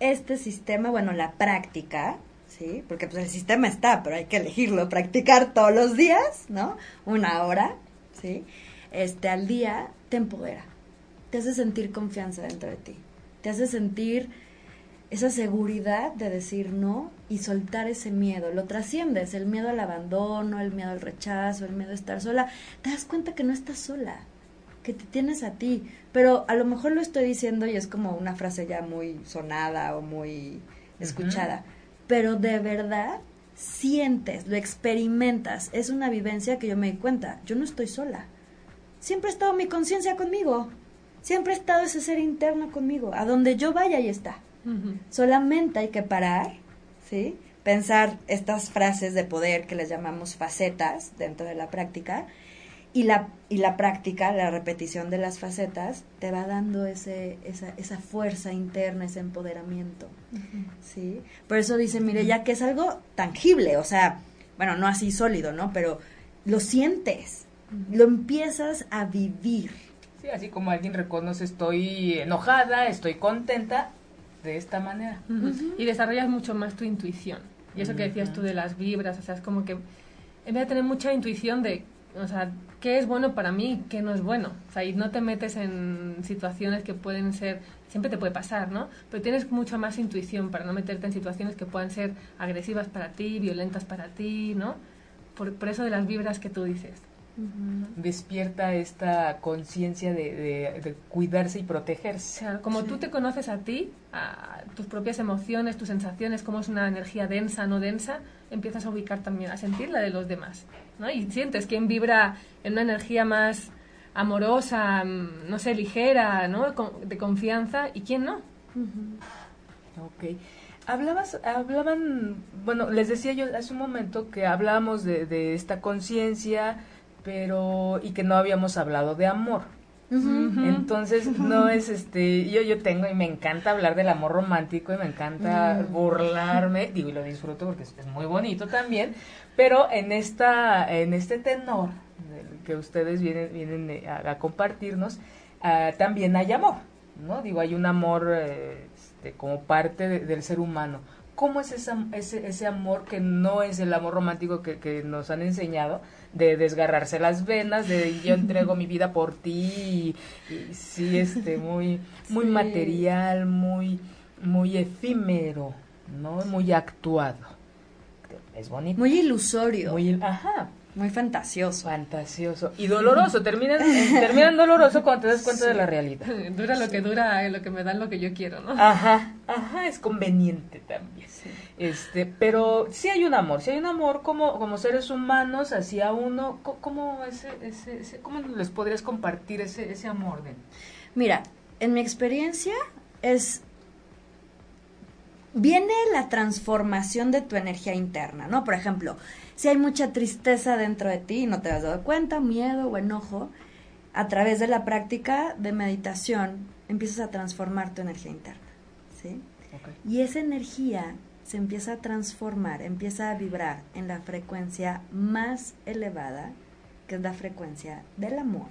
S3: Este sistema, bueno, la práctica, ¿sí? Porque pues el sistema está, pero hay que elegirlo, practicar todos los días, ¿no? Una hora, ¿sí? este, al día, te empodera. Te hace sentir confianza dentro de ti. Te hace sentir esa seguridad de decir no y soltar ese miedo. Lo trasciendes, el miedo al abandono, el miedo al rechazo, el miedo a estar sola. Te das cuenta que no estás sola, que te tienes a ti. Pero a lo mejor lo estoy diciendo y es como una frase ya muy sonada o muy escuchada. Pero de verdad sientes, lo experimentas. Es una vivencia que yo me di cuenta. Yo no estoy sola. Siempre ha estado mi conciencia conmigo. Siempre ha estado ese ser interno conmigo. A donde yo vaya, ahí está. Solamente hay que parar, ¿sí? Pensar estas frases de poder que les llamamos facetas dentro de la práctica y la, y la práctica, la repetición de las facetas, te va dando ese, esa, esa fuerza interna, ese empoderamiento. ¿sí? Por eso dice, mire, ya que es algo tangible, o sea, bueno, no así sólido, ¿no? Pero lo sientes, lo empiezas a vivir.
S2: Sí, así como alguien reconoce, estoy enojada, estoy contenta, de esta manera.
S4: Y desarrollas mucho más tu intuición. Y eso que decías tú de las vibras, o sea, es como que en vez de tener mucha intuición de, o sea, qué es bueno para mí, qué no es bueno. O sea, y no te metes en situaciones que pueden ser, siempre te puede pasar, ¿no? Pero tienes mucha más intuición para no meterte en situaciones que puedan ser agresivas para ti, violentas para ti, ¿no? Por, por eso de las vibras que tú dices
S2: despierta esta conciencia de, cuidarse y protegerse.
S4: como tú te conoces a ti, a tus propias emociones, tus sensaciones, cómo es una energía densa, no densa, empiezas a ubicar también, a sentir la de los demás. ¿no? Y sientes quién vibra en una energía más amorosa, mm, no sé, ligera, ¿no? de confianza y quién no.
S2: Ok. Hablabas, hablaban, bueno, les decía yo hace un momento que hablábamos de esta conciencia, pero y que no habíamos hablado de amor. Entonces no es este, yo yo tengo y me encanta hablar del amor romántico y me encanta mm. burlarme, digo y lo disfruto porque es, muy bonito también, pero en esta en este tenor que ustedes vienen vienen a, compartirnos ah, también hay amor, ¿no? Digo hay un amor este, como parte del ser humano. ¿Cómo es ese, ese amor que no es el amor romántico que, que nos han enseñado? De desgarrarse las venas, de yo entrego mi vida por ti, y, sí, este, muy, muy material, muy, muy efímero, ¿no? Muy actuado. Es bonito.
S3: Muy ilusorio.
S2: Muy, ajá.
S3: Muy fantasioso.
S2: Fantasioso. Y doloroso. Terminan, terminan doloroso cuando te das cuenta de la realidad.
S4: Dura lo que dura, lo que me dan lo que yo quiero, ¿no?
S2: Ajá, ajá, es conveniente también. Este, pero sí hay un amor, sí hay un amor como, como seres humanos hacia uno. ¿Cómo, ese, ese, ¿Cómo les podrías compartir ese, ese amor? De?
S3: Mira, en mi experiencia es viene la transformación de tu energía interna, ¿no? Por ejemplo, si hay mucha tristeza dentro de ti y no te has dado cuenta, miedo o enojo, a través de la práctica de meditación empiezas a transformar tu energía interna, ¿sí? Y esa energía se empieza a transformar, empieza a vibrar en la frecuencia más elevada, que es la frecuencia del amor,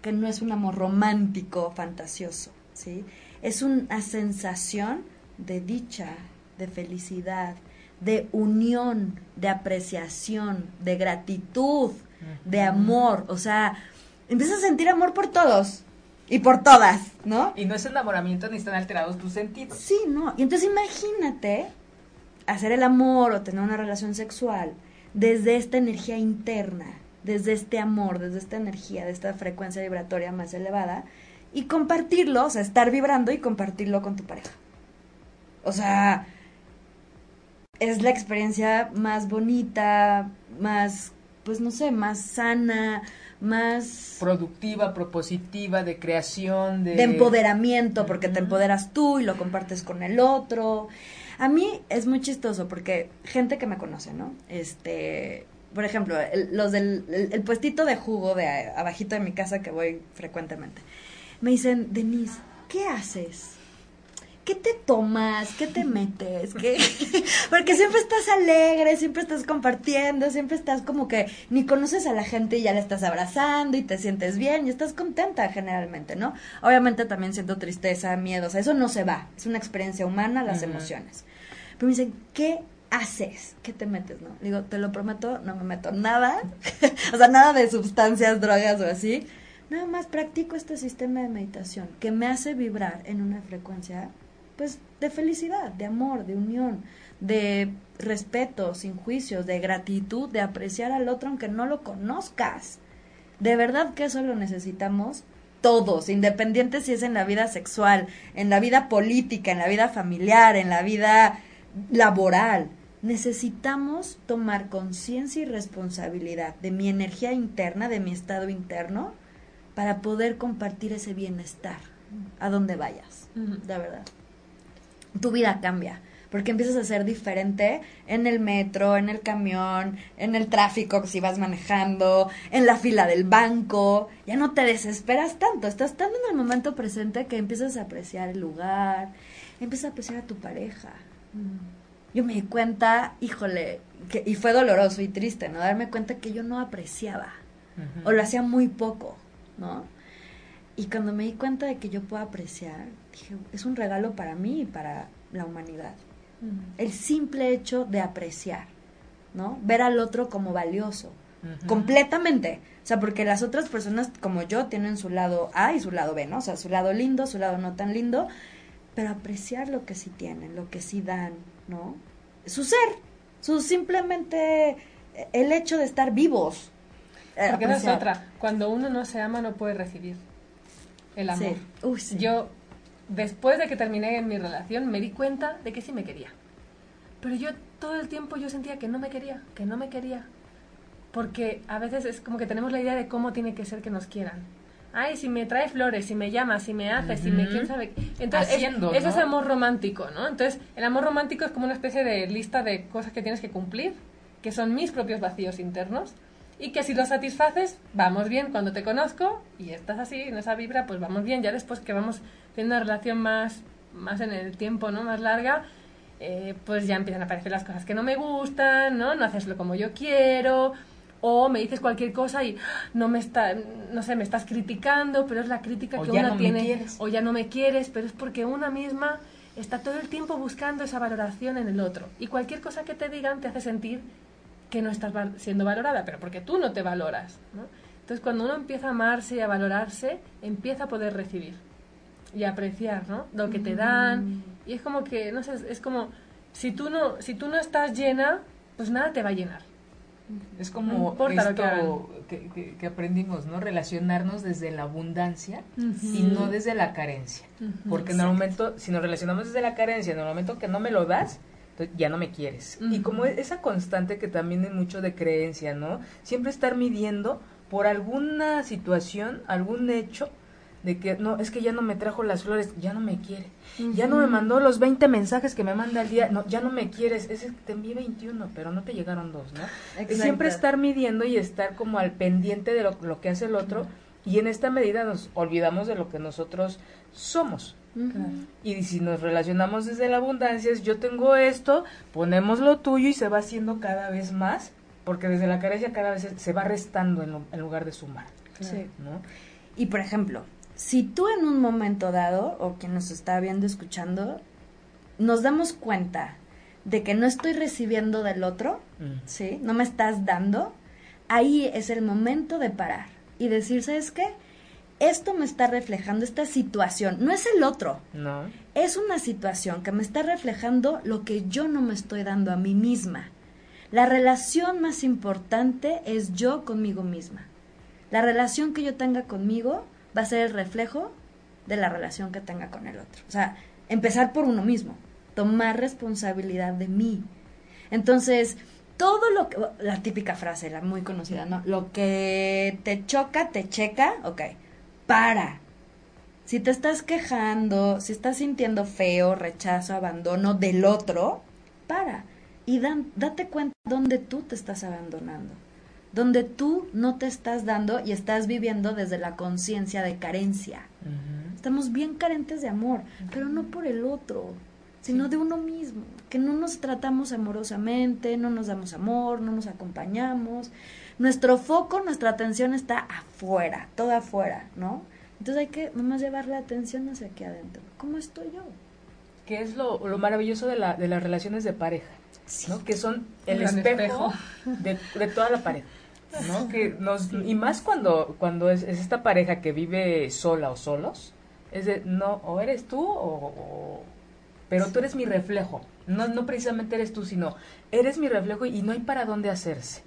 S3: que no es un amor romántico, fantasioso, ¿sí? Es una sensación de dicha, de felicidad, de unión, de apreciación, de gratitud, de amor, o sea, empiezas a sentir amor por todos, y por todas, ¿no?
S2: Y no es enamoramiento ni están alterados tus sentidos.
S3: Sí, no. Y entonces imagínate hacer el amor o tener una relación sexual desde esta energía interna, desde este amor, desde esta energía, de esta frecuencia vibratoria más elevada, y compartirlo, o sea, estar vibrando y compartirlo con tu pareja. O sea, es la experiencia más bonita, más, pues no sé, más sana, más
S2: productiva, propositiva, de creación, de,
S3: de empoderamiento, porque te empoderas tú y lo compartes con el otro. A mí es muy chistoso porque gente que me conoce, ¿no? Este, por ejemplo, los del el, puestito de jugo de abajito de mi casa que voy frecuentemente, me dicen, Denise, ¿qué haces? ¿Qué te tomas? ¿Qué te metes? ¿Qué? Porque siempre estás alegre, siempre estás compartiendo, siempre estás como que ni conoces a la gente y ya la estás abrazando y te sientes bien y estás contenta generalmente, ¿no? Obviamente también siento tristeza, miedo, o sea, eso no se va, es una experiencia humana, las emociones. Pero me dicen, ¿qué haces? ¿Qué te metes, no? Digo, te lo prometo, no me meto nada, o sea, nada de sustancias, drogas o así nada más practico este sistema de meditación que me hace vibrar en una frecuencia, pues, de felicidad, de amor, de unión, de respeto, sin juicios, de gratitud, de apreciar al otro aunque no lo conozcas. De verdad que eso lo necesitamos todos, independiente si es en la vida sexual, en la vida política, en la vida familiar, en la vida laboral. Necesitamos tomar conciencia y responsabilidad de mi energía interna, de mi estado interno, para poder compartir ese bienestar a donde vayas, de verdad. Tu vida cambia porque empiezas a ser diferente en el metro, en el camión, en el tráfico si vas manejando, en la fila del banco, ya no te desesperas tanto, estás tan en el momento presente que empiezas a apreciar el lugar, empiezas a apreciar a tu pareja. Yo me di cuenta, híjole, que, y fue doloroso y triste, ¿no? Darme cuenta que yo no apreciaba, o lo hacía muy poco, ¿no? Y cuando me di cuenta de que yo puedo apreciar, dije, es un regalo para mí y para la humanidad. El simple hecho de apreciar, ¿no? Ver al otro como valioso, completamente. O sea, porque las otras personas como yo tienen su lado A y su lado B, ¿no? O sea, su lado lindo, su lado no tan lindo, pero apreciar lo que sí tienen, lo que sí dan, ¿no? Su ser, su simplemente el hecho de estar vivos.
S4: Eh, porque no es otra, cuando uno no se ama no puede recibir el amor. Yo después de que terminé en mi relación, me di cuenta de que sí me quería. Pero yo todo el tiempo yo sentía que no me quería, que no me quería. Porque a veces es como que tenemos la idea de cómo tiene que ser que nos quieran. Ay, si me trae flores, si me llama, si me hace, si me quién sabe. Entonces, eso es amor romántico, ¿no? Entonces, el amor romántico es como una especie de lista de cosas que tienes que cumplir, que son mis propios vacíos internos y que si lo satisfaces, vamos bien cuando te conozco y estás así en esa vibra, pues vamos bien. Ya después que vamos teniendo una relación más, más en el tiempo, ¿no? Más larga, eh, pues ya empiezan a aparecer las cosas que no me gustan, ¿no? No hacerlo como yo quiero, o me dices cualquier cosa y no me está, no sé, me estás criticando, pero es la crítica que una tiene, o ya no me quieres, pero es porque una misma está todo el tiempo buscando esa valoración en el otro. Y cualquier cosa que te digan te hace sentir que no estás siendo valorada, pero porque tú no te valoras. ¿no? Entonces, cuando uno empieza a amarse y a valorarse, empieza a poder recibir y apreciar ¿no? lo que te dan. Mm. Y es como que, no sé, es como, si tú no, si tú no estás llena, pues nada te va a llenar.
S2: Es como esto que, que, aprendimos, ¿no? Relacionarnos desde la abundancia y no desde la carencia. Porque en el momento, si nos relacionamos desde la carencia, en el momento que no me lo das, ya no me quieres. Y como esa constante que también es mucho de creencia, ¿no? Siempre estar midiendo por alguna situación, algún hecho, de que no, es que ya no me trajo las flores, ya no me quiere. Ya no me mandó los 20 mensajes que me manda al día, no, ya no me quieres, es te envié 21, pero no te llegaron dos, ¿no? Siempre estar midiendo y estar como al pendiente de lo, lo que hace el otro y en esta medida nos olvidamos de lo que nosotros somos. Y si nos relacionamos desde la abundancia, es yo tengo esto, ponemos lo tuyo y se va haciendo cada vez más, porque desde la carencia cada vez se, va restando en, lugar de sumar.
S3: Y por ejemplo, si tú en un momento dado, o quien nos está viendo, escuchando, nos damos cuenta de que no estoy recibiendo del otro, mm. ¿sí? No me estás dando, ahí es el momento de parar y decir, ¿sabes qué? Esto me está reflejando esta situación, no es el otro.
S2: No.
S3: Es una situación que me está reflejando lo que yo no me estoy dando a mí misma. La relación más importante es yo conmigo misma. La relación que yo tenga conmigo va a ser el reflejo de la relación que tenga con el otro. O sea, empezar por uno mismo, tomar responsabilidad de mí. Entonces, todo lo que, la típica frase, la muy conocida, ¿no? Lo que te choca, te checa, ok para. Si te estás quejando, si estás sintiendo feo, rechazo, abandono del otro, para. Y dan, date cuenta dónde tú te estás abandonando. Donde tú no te estás dando y estás viviendo desde la conciencia de carencia. Estamos bien carentes de amor, pero no por el otro, sino de uno mismo. Que no nos tratamos amorosamente, no nos damos amor, no nos acompañamos nuestro foco, nuestra atención está afuera, toda afuera, ¿no? Entonces hay que nomás llevar la atención hacia aquí adentro. ¿Cómo estoy yo?
S2: Que es lo, maravilloso de, la, de las relaciones de pareja, ¿no? Que son el espejo, De, toda la pareja. ¿no? Que nos, y más cuando, cuando es, esta pareja que vive sola o solos, es de, no, o eres tú o, pero tú eres mi reflejo, no, no precisamente eres tú, sino eres mi reflejo y no hay para dónde hacerse.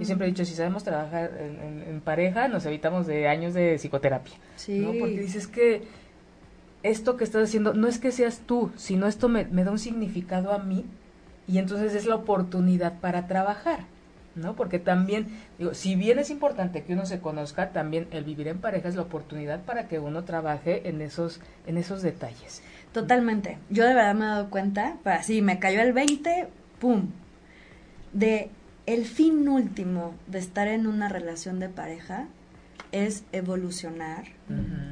S2: Y siempre he dicho, si sabemos trabajar en, pareja, nos evitamos de años de psicoterapia. ¿no? Porque dices que esto que estás haciendo no es que seas tú, sino esto me, me da un significado a mí y entonces es la oportunidad para trabajar. ¿no? Porque también, digo, si bien es importante que uno se conozca, también el vivir en pareja es la oportunidad para que uno trabaje en esos, en esos detalles.
S3: Totalmente. Yo de verdad me he dado cuenta, para sí, me cayó el 20, ¡pum! De el fin último de estar en una relación de pareja es evolucionar,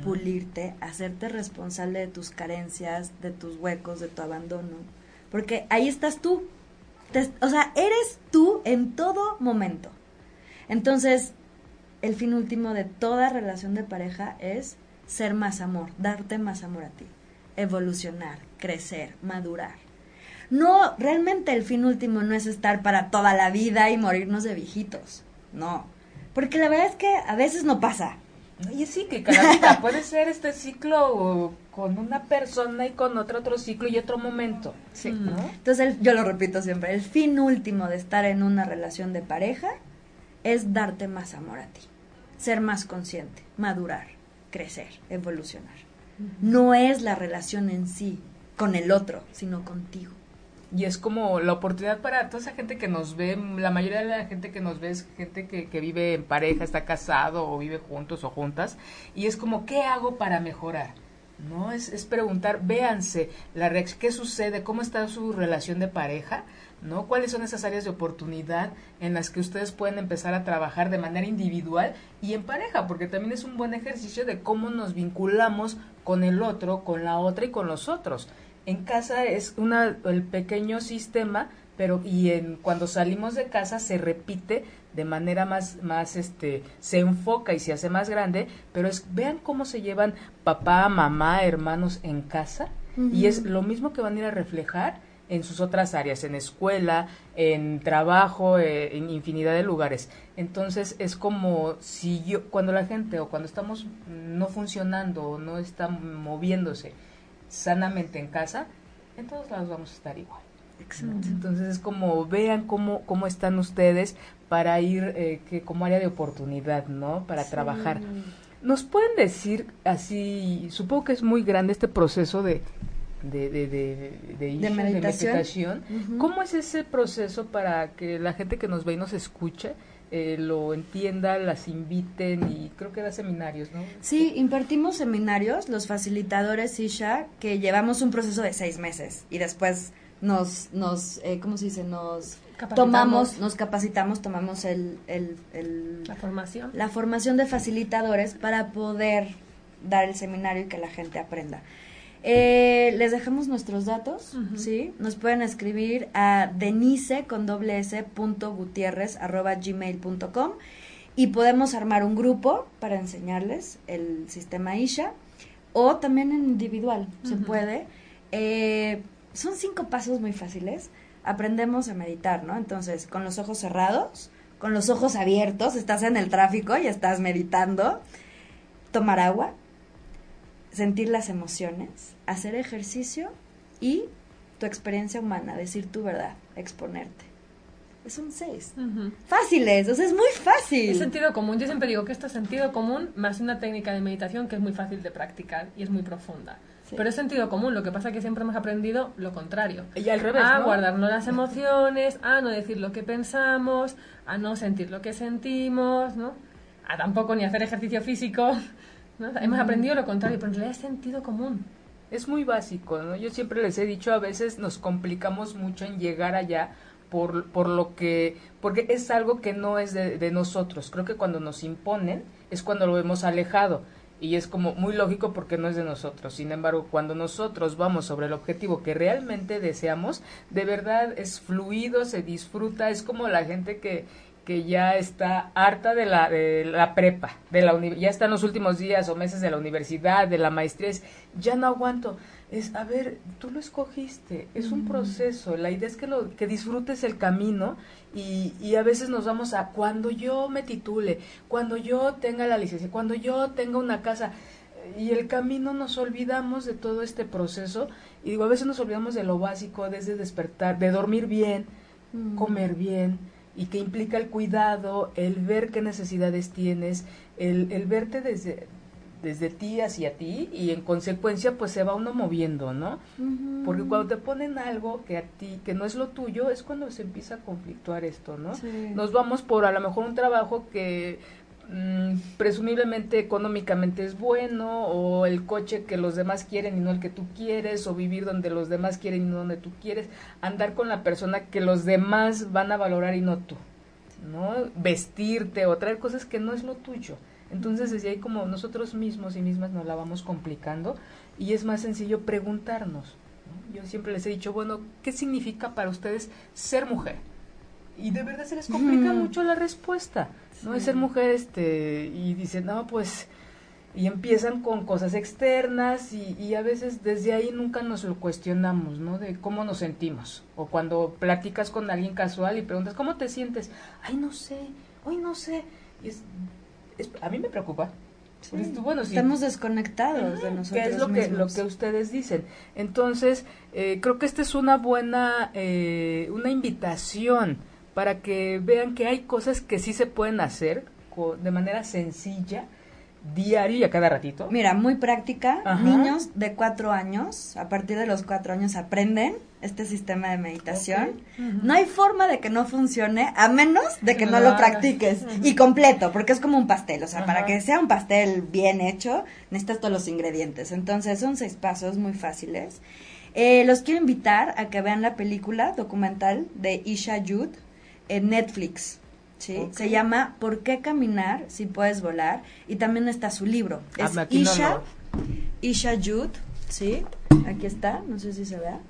S3: pulirte, hacerte responsable de tus carencias, de tus huecos, de tu abandono. Porque ahí estás tú. o sea, eres tú en todo momento. Entonces, el fin último de toda relación de pareja es ser más amor, darte más amor a ti, evolucionar, crecer, madurar. No, realmente el fin último no es estar para toda la vida y morirnos de viejitos. No. Porque la verdad es que a veces no pasa.
S2: Y sí, que cada vida puede ser este ciclo con una persona y con otro otro ciclo y otro momento.
S3: Sí. ¿no? Entonces yo lo repito siempre, el fin último de estar en una relación de pareja es darte más amor a ti, ser más consciente, madurar, crecer, evolucionar. No es la relación en sí con el otro, sino contigo
S2: y es como la oportunidad para toda esa gente que nos ve, la mayoría de la gente que nos ve es gente que, vive en pareja, está casado o vive juntos o juntas, y es como, ¿qué hago para mejorar? ¿No? Es, es preguntar, véanse, la ¿qué sucede? ¿Cómo está su relación de pareja? ¿no? ¿Cuáles son esas áreas de oportunidad en las que ustedes pueden empezar a trabajar de manera individual y en pareja? Porque también es un buen ejercicio de cómo nos vinculamos con el otro, con la otra y con los otros en casa es una, el pequeño sistema, pero y en cuando salimos de casa se repite de manera más más este se enfoca y se hace más grande, pero es vean cómo se llevan papá, mamá, hermanos en casa y es lo mismo que van a ir a reflejar en sus otras áreas, en escuela, en trabajo, eh, en infinidad de lugares. Entonces es como si yo, cuando la gente o cuando estamos no funcionando o no está moviéndose, sanamente en casa, en todos lados vamos a estar igual. Entonces es como vean cómo, cómo están ustedes para ir eh, que como área de oportunidad, ¿no? Para trabajar. ¿Nos pueden decir así, supongo que es muy grande este proceso de, de, de, de, meditación? ¿Cómo es ese proceso para que la gente que nos ve y nos escuche eh, lo entienda, las inviten y creo que da seminarios, ¿no?
S3: Sí, impartimos seminarios, los facilitadores Isha, que llevamos un proceso de seis meses y después nos, nos eh, ¿cómo se dice? Nos tomamos, nos capacitamos, tomamos el, el,
S4: la formación.
S3: La formación de facilitadores para poder dar el seminario y que la gente aprenda. Eh, les dejamos nuestros datos, ¿sí? Nos pueden escribir a denise con doble s punto gutierrez arroba gmail punto com y podemos armar un grupo para enseñarles el sistema Isha o también en individual, se puede. Eh, son cinco pasos muy fáciles. Aprendemos a meditar, ¿no? Entonces, con los ojos cerrados, con los ojos abiertos, estás en el tráfico y estás meditando. Tomar agua, sentir las emociones, hacer ejercicio y tu experiencia humana, decir tu verdad, exponerte. Es un seis. Fáciles, o sea, es muy fácil.
S4: Es sentido común. Yo siempre digo que esto es sentido común más una técnica de meditación que es muy fácil de practicar y es muy profunda. Pero es sentido común, lo que pasa es que siempre hemos aprendido lo contrario.
S2: Y al revés,
S4: A guardarnos las emociones, a no decir lo que pensamos, a no sentir lo que sentimos, ¿no? A tampoco ni hacer ejercicio físico, Hemos aprendido lo contrario, pero en realidad es sentido común.
S2: Es muy básico, ¿no? Yo siempre les he dicho, a veces nos complicamos mucho en llegar allá por, por lo que, porque es algo que no es de, de nosotros. Creo que cuando nos imponen es cuando lo vemos alejado y es como muy lógico porque no es de nosotros. Sin embargo, cuando nosotros vamos sobre el objetivo que realmente deseamos, de verdad es fluido, se disfruta, es como la gente que, que ya está harta de la, de la prepa, de la ya está en los últimos días o meses de la universidad, de la maestría, ya no aguanto. Es, a ver, tú lo escogiste, es un proceso, la idea es que, lo, que disfrutes el camino y, y a veces nos vamos a cuando yo me titule, cuando yo tenga la licencia, cuando yo tenga una casa, y el camino nos olvidamos de todo este proceso y digo, a veces nos olvidamos de lo básico, desde despertar, de dormir bien, comer bien, y que implica el cuidado, el ver qué necesidades tienes, el, el verte desde, desde ti hacia ti y en consecuencia pues se va uno moviendo, ¿no? Porque cuando te ponen algo que a ti, que no es lo tuyo, es cuando se empieza a conflictuar esto, ¿no? Nos vamos por a lo mejor un trabajo que Mm, presumiblemente económicamente es bueno o el coche que los demás quieren y no el que tú quieres o vivir donde los demás quieren y no donde tú quieres. Andar con la persona que los demás van a valorar y no tú no vestirte o traer cosas que no es lo tuyo. Entonces desde ahí como nosotros mismos y mismas nos la vamos complicando y es más sencillo preguntarnos yo siempre les he dicho bueno qué significa para ustedes ser mujer y de verdad se les complica mucho la respuesta. No es ser mujer este y dicen, "No, pues y empiezan con cosas externas y, y, a veces desde ahí nunca nos lo cuestionamos, ¿no? De cómo nos sentimos. O cuando platicas con alguien casual y preguntas, ¿cómo te sientes? Ay, no sé, hoy no sé. Y es, a mí me preocupa.
S3: bueno, Estamos desconectados de nosotros
S2: ¿Qué es lo que, lo que ustedes dicen? Entonces, eh, creo que esta es una buena, eh, una invitación para que vean que hay cosas que sí se pueden hacer de manera sencilla, diario y a cada ratito.
S3: Mira, muy práctica. Niños de cuatro años, a partir de los cuatro años aprenden este sistema de meditación. No hay forma de que no funcione a menos de que no lo practiques y completo, porque es como un pastel. O sea, para que sea un pastel bien hecho, necesitas todos los ingredientes. Entonces, son seis pasos muy fáciles. Eh, los quiero invitar a que vean la película documental de Isha Yud, en Netflix. ¿sí? Se llama ¿Por qué caminar si puedes volar? Y también está su libro. Ah, es Isha, Isha Jude, ¿sí? Aquí está, no sé si se vea.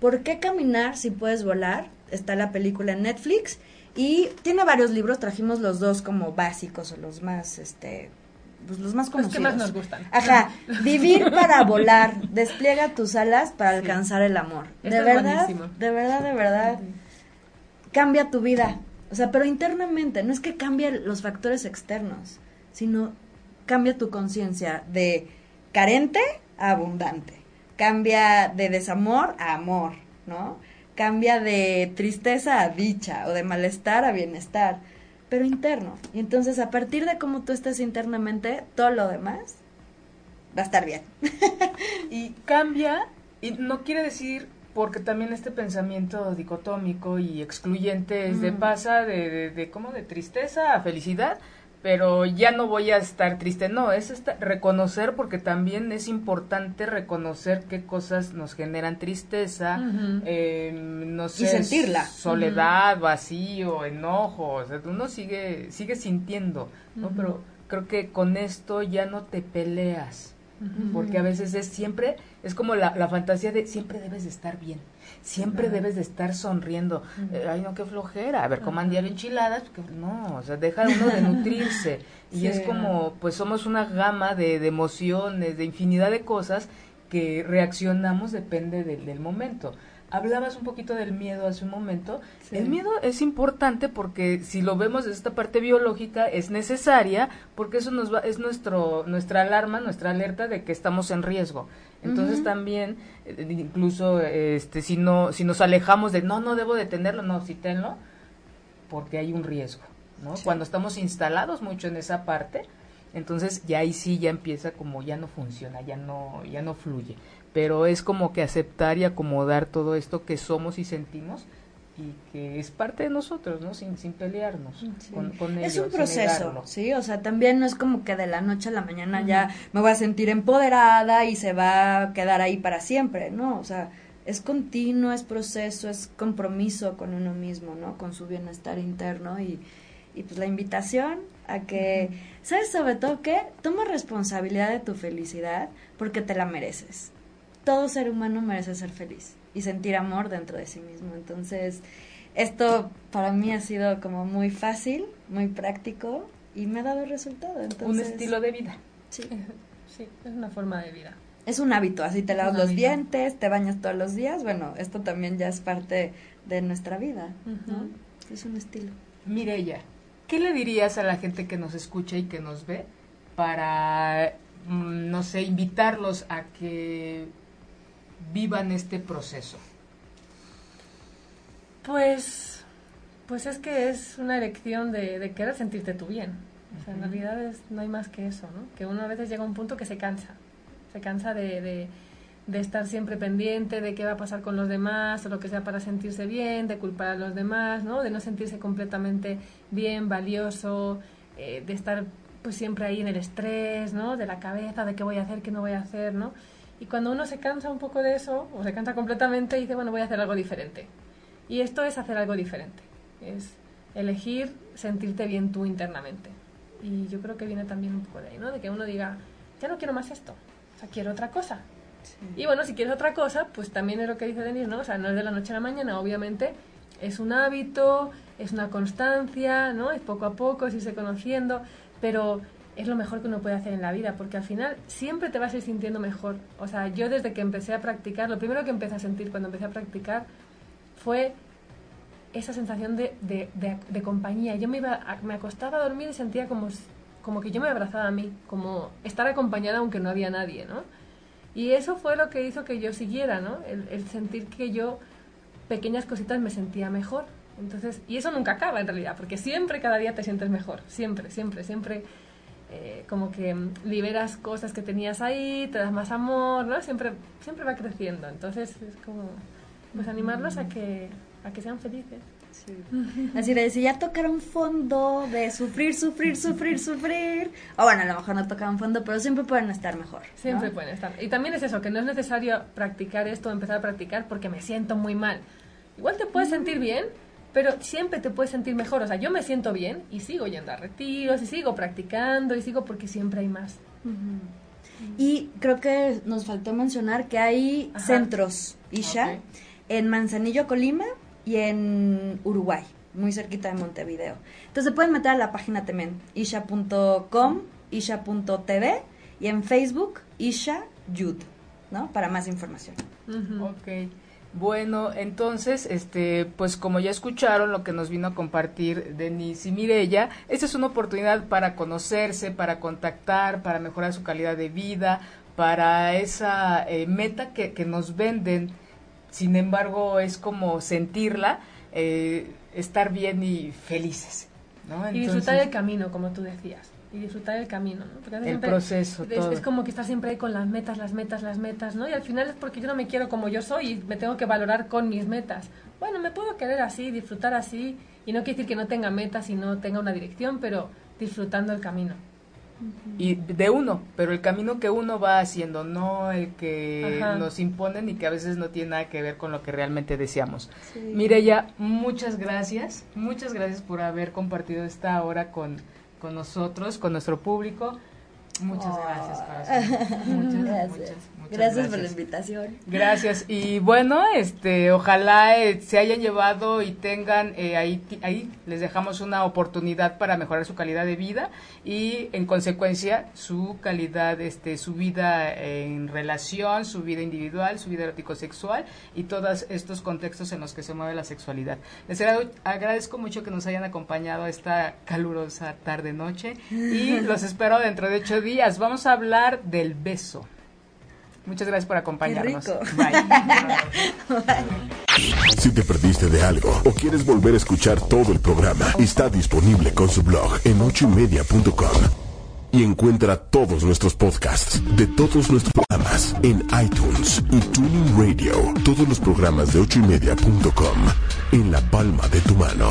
S3: ¿Por qué caminar si puedes volar? Está la película en Netflix y tiene varios libros, trajimos los dos como básicos o los más, este, pues los más conocidos.
S4: Los que más nos gustan.
S3: Ajá, vivir para volar, despliega tus alas para alcanzar el amor. de verdad, de verdad, de verdad cambia tu vida. O sea, pero internamente, no es que cambie los factores externos, sino cambia tu conciencia de carente a abundante. Cambia de desamor a amor, ¿no? Cambia de tristeza a dicha o de malestar a bienestar, pero interno. Y entonces a partir de cómo tú estés internamente, todo lo demás va a estar bien.
S2: y cambia, y no quiere decir porque también este pensamiento dicotómico y excluyente es de pasa de, de, de, como de tristeza a felicidad, pero ya no voy a estar triste, no, es reconocer porque también es importante reconocer qué cosas nos generan tristeza, em, no sé,
S3: y sentirla.
S2: soledad, vacío, enojo, o sea, uno sigue, sigue sintiendo, ¿no? Pero creo que con esto ya no te peleas, porque a veces es siempre, es como la, la, fantasía de siempre debes de estar bien, siempre debes de estar sonriendo. Eh, ay, no, qué flojera, a ver, coman diario enchiladas, no, o sea, deja uno de nutrirse. y es como, pues somos una gama de, de, emociones, de infinidad de cosas que reaccionamos depende del momento. Hablabas un poquito del miedo hace un momento. El miedo es importante porque si lo vemos desde esta parte biológica es necesaria porque eso nos va, es nuestro nuestra alarma, nuestra alerta de que estamos en riesgo. Entonces también eh, incluso este si no si nos alejamos de no no debo detenerlo, no, sí tenlo porque hay un riesgo, ¿no? Cuando estamos instalados mucho en esa parte, entonces ya ahí sí ya empieza como ya no funciona, ya no ya no fluye pero es como que aceptar y acomodar todo esto que somos y sentimos y que es parte de nosotros, ¿no? Sin, sin pelearnos con, con
S3: Es un proceso, ¿sí? O sea, también no es como que de la noche a la mañana ya me voy a sentir empoderada y se va a quedar ahí para siempre, ¿no? O sea, es continuo, es proceso, es compromiso con uno mismo, ¿no? Con su bienestar interno y, y pues la invitación a que, ¿sabes sobre todo qué? Toma responsabilidad de tu felicidad porque te la mereces todo ser humano merece ser feliz y sentir amor dentro de sí mismo. Entonces, esto para mí ha sido como muy fácil, muy práctico y me ha dado resultado. Entonces,
S2: un estilo de vida.
S4: Sí. sí, es una forma de vida.
S3: Es un hábito, así te lavas los dientes, te bañas todos los días, bueno, esto también ya es parte de nuestra vida, ¿no? Es un estilo.
S2: Mirella, ¿qué le dirías a la gente que nos escucha y que nos ve para, mm, no sé, invitarlos a que vivan este proceso?
S4: Pues, pues es que es una elección de, querer sentirte tú bien. O sea, en realidad es, no hay más que eso, ¿no? Que uno a veces llega a un punto que se cansa. Se cansa de, de, estar siempre pendiente de qué va a pasar con los demás o lo que sea para sentirse bien, de culpar a los demás, ¿no? De no sentirse completamente bien, valioso, eh, de estar pues siempre ahí en el estrés, ¿no? De la cabeza, de qué voy a hacer, qué no voy a hacer, ¿no? Y cuando uno se cansa un poco de eso, o se cansa completamente, dice, bueno, voy a hacer algo diferente. Y esto es hacer algo diferente, es elegir sentirte bien tú internamente. Y yo creo que viene también un poco de ahí, ¿no? De que uno diga, ya no quiero más esto, o sea, quiero otra cosa. Y bueno, si quieres otra cosa, pues también es lo que dice Denis, ¿no? O sea, no es de la noche a la mañana, obviamente, es un hábito, es una constancia, ¿no? Es poco a poco, es irse conociendo, pero es lo mejor que uno puede hacer en la vida, porque al final siempre te vas a ir sintiendo mejor. O sea, yo desde que empecé a practicar, lo primero que empecé a sentir cuando empecé a practicar fue esa sensación de, de, compañía. Yo me, iba me acostaba a dormir y sentía como, como que yo me abrazaba a mí, como estar acompañada aunque no había nadie, ¿no? Y eso fue lo que hizo que yo siguiera, ¿no? El, sentir que yo, pequeñas cositas, me sentía mejor. Entonces, y eso nunca acaba en realidad, porque siempre, cada día te sientes mejor, siempre, siempre, siempre. Eh, como que liberas cosas que tenías ahí, te das más amor, ¿no? Siempre, siempre va creciendo. Entonces, es como pues animarlos a que, a que sean felices.
S3: Así de si ya tocaron fondo de sufrir, sufrir, sufrir, sufrir. O bueno, a lo mejor no tocaron fondo, pero siempre pueden estar mejor.
S4: Siempre pueden estar. Y también es eso, que no es necesario practicar esto, empezar a practicar porque me siento muy mal. Igual te puedes sentir bien, pero siempre te puedes sentir mejor. O sea, yo me siento bien y sigo yendo a retiros y sigo practicando y sigo porque siempre hay más.
S3: Y creo que nos faltó mencionar que hay centros, Isha en Manzanillo, Colima y en Uruguay, muy cerquita de Montevideo. Entonces pueden meter a la página también, isha.com, isha.tv y en Facebook, Isha Yud, ¿no? Para más información.
S2: Ok. Bueno, entonces, este, pues como ya escucharon lo que nos vino a compartir Denise y Mirella, esta es una oportunidad para conocerse, para contactar, para mejorar su calidad de vida, para esa eh, meta que, que nos venden sin embargo es como sentirla, eh, estar bien y felices.
S4: y disfrutar el camino, como tú decías. Y disfrutar el camino, ¿no?
S2: el proceso,
S4: es,
S2: todo.
S4: es como que estás siempre ahí con las metas, las metas, las metas, ¿no? Y al final es porque yo no me quiero como yo soy y me tengo que valorar con mis metas. Bueno, me puedo querer así, disfrutar así, y no quiere decir que no tenga metas y no tenga una dirección, pero disfrutando el camino
S2: y de uno, pero el camino que uno va haciendo, no el que nos imponen y que a veces no tiene nada que ver con lo que realmente deseamos. mire ya muchas gracias, muchas gracias por haber compartido esta hora con, con nosotros, con nuestro público. Muchas gracias,
S3: Muchas, gracias. gracias. por la invitación.
S2: Gracias. Y bueno, este, ojalá eh, se hayan llevado y tengan eh, ahí, ahí les dejamos una oportunidad para mejorar su calidad de vida y en consecuencia su calidad, este, su vida en relación, su vida individual, su vida erótico sexual y todos estos contextos en los que se mueve la sexualidad. Les agradezco mucho que nos hayan acompañado esta calurosa tarde noche y los espero dentro de ocho días Vamos a hablar del beso. Muchas gracias por acompañarnos.
S1: Si te perdiste de algo o quieres volver a escuchar todo el programa, está disponible con su blog en ochoymedia.com. Y encuentra todos nuestros podcasts de todos nuestros programas en iTunes y Tuning Radio. Todos los programas de ochoymedia.com en la palma de tu mano.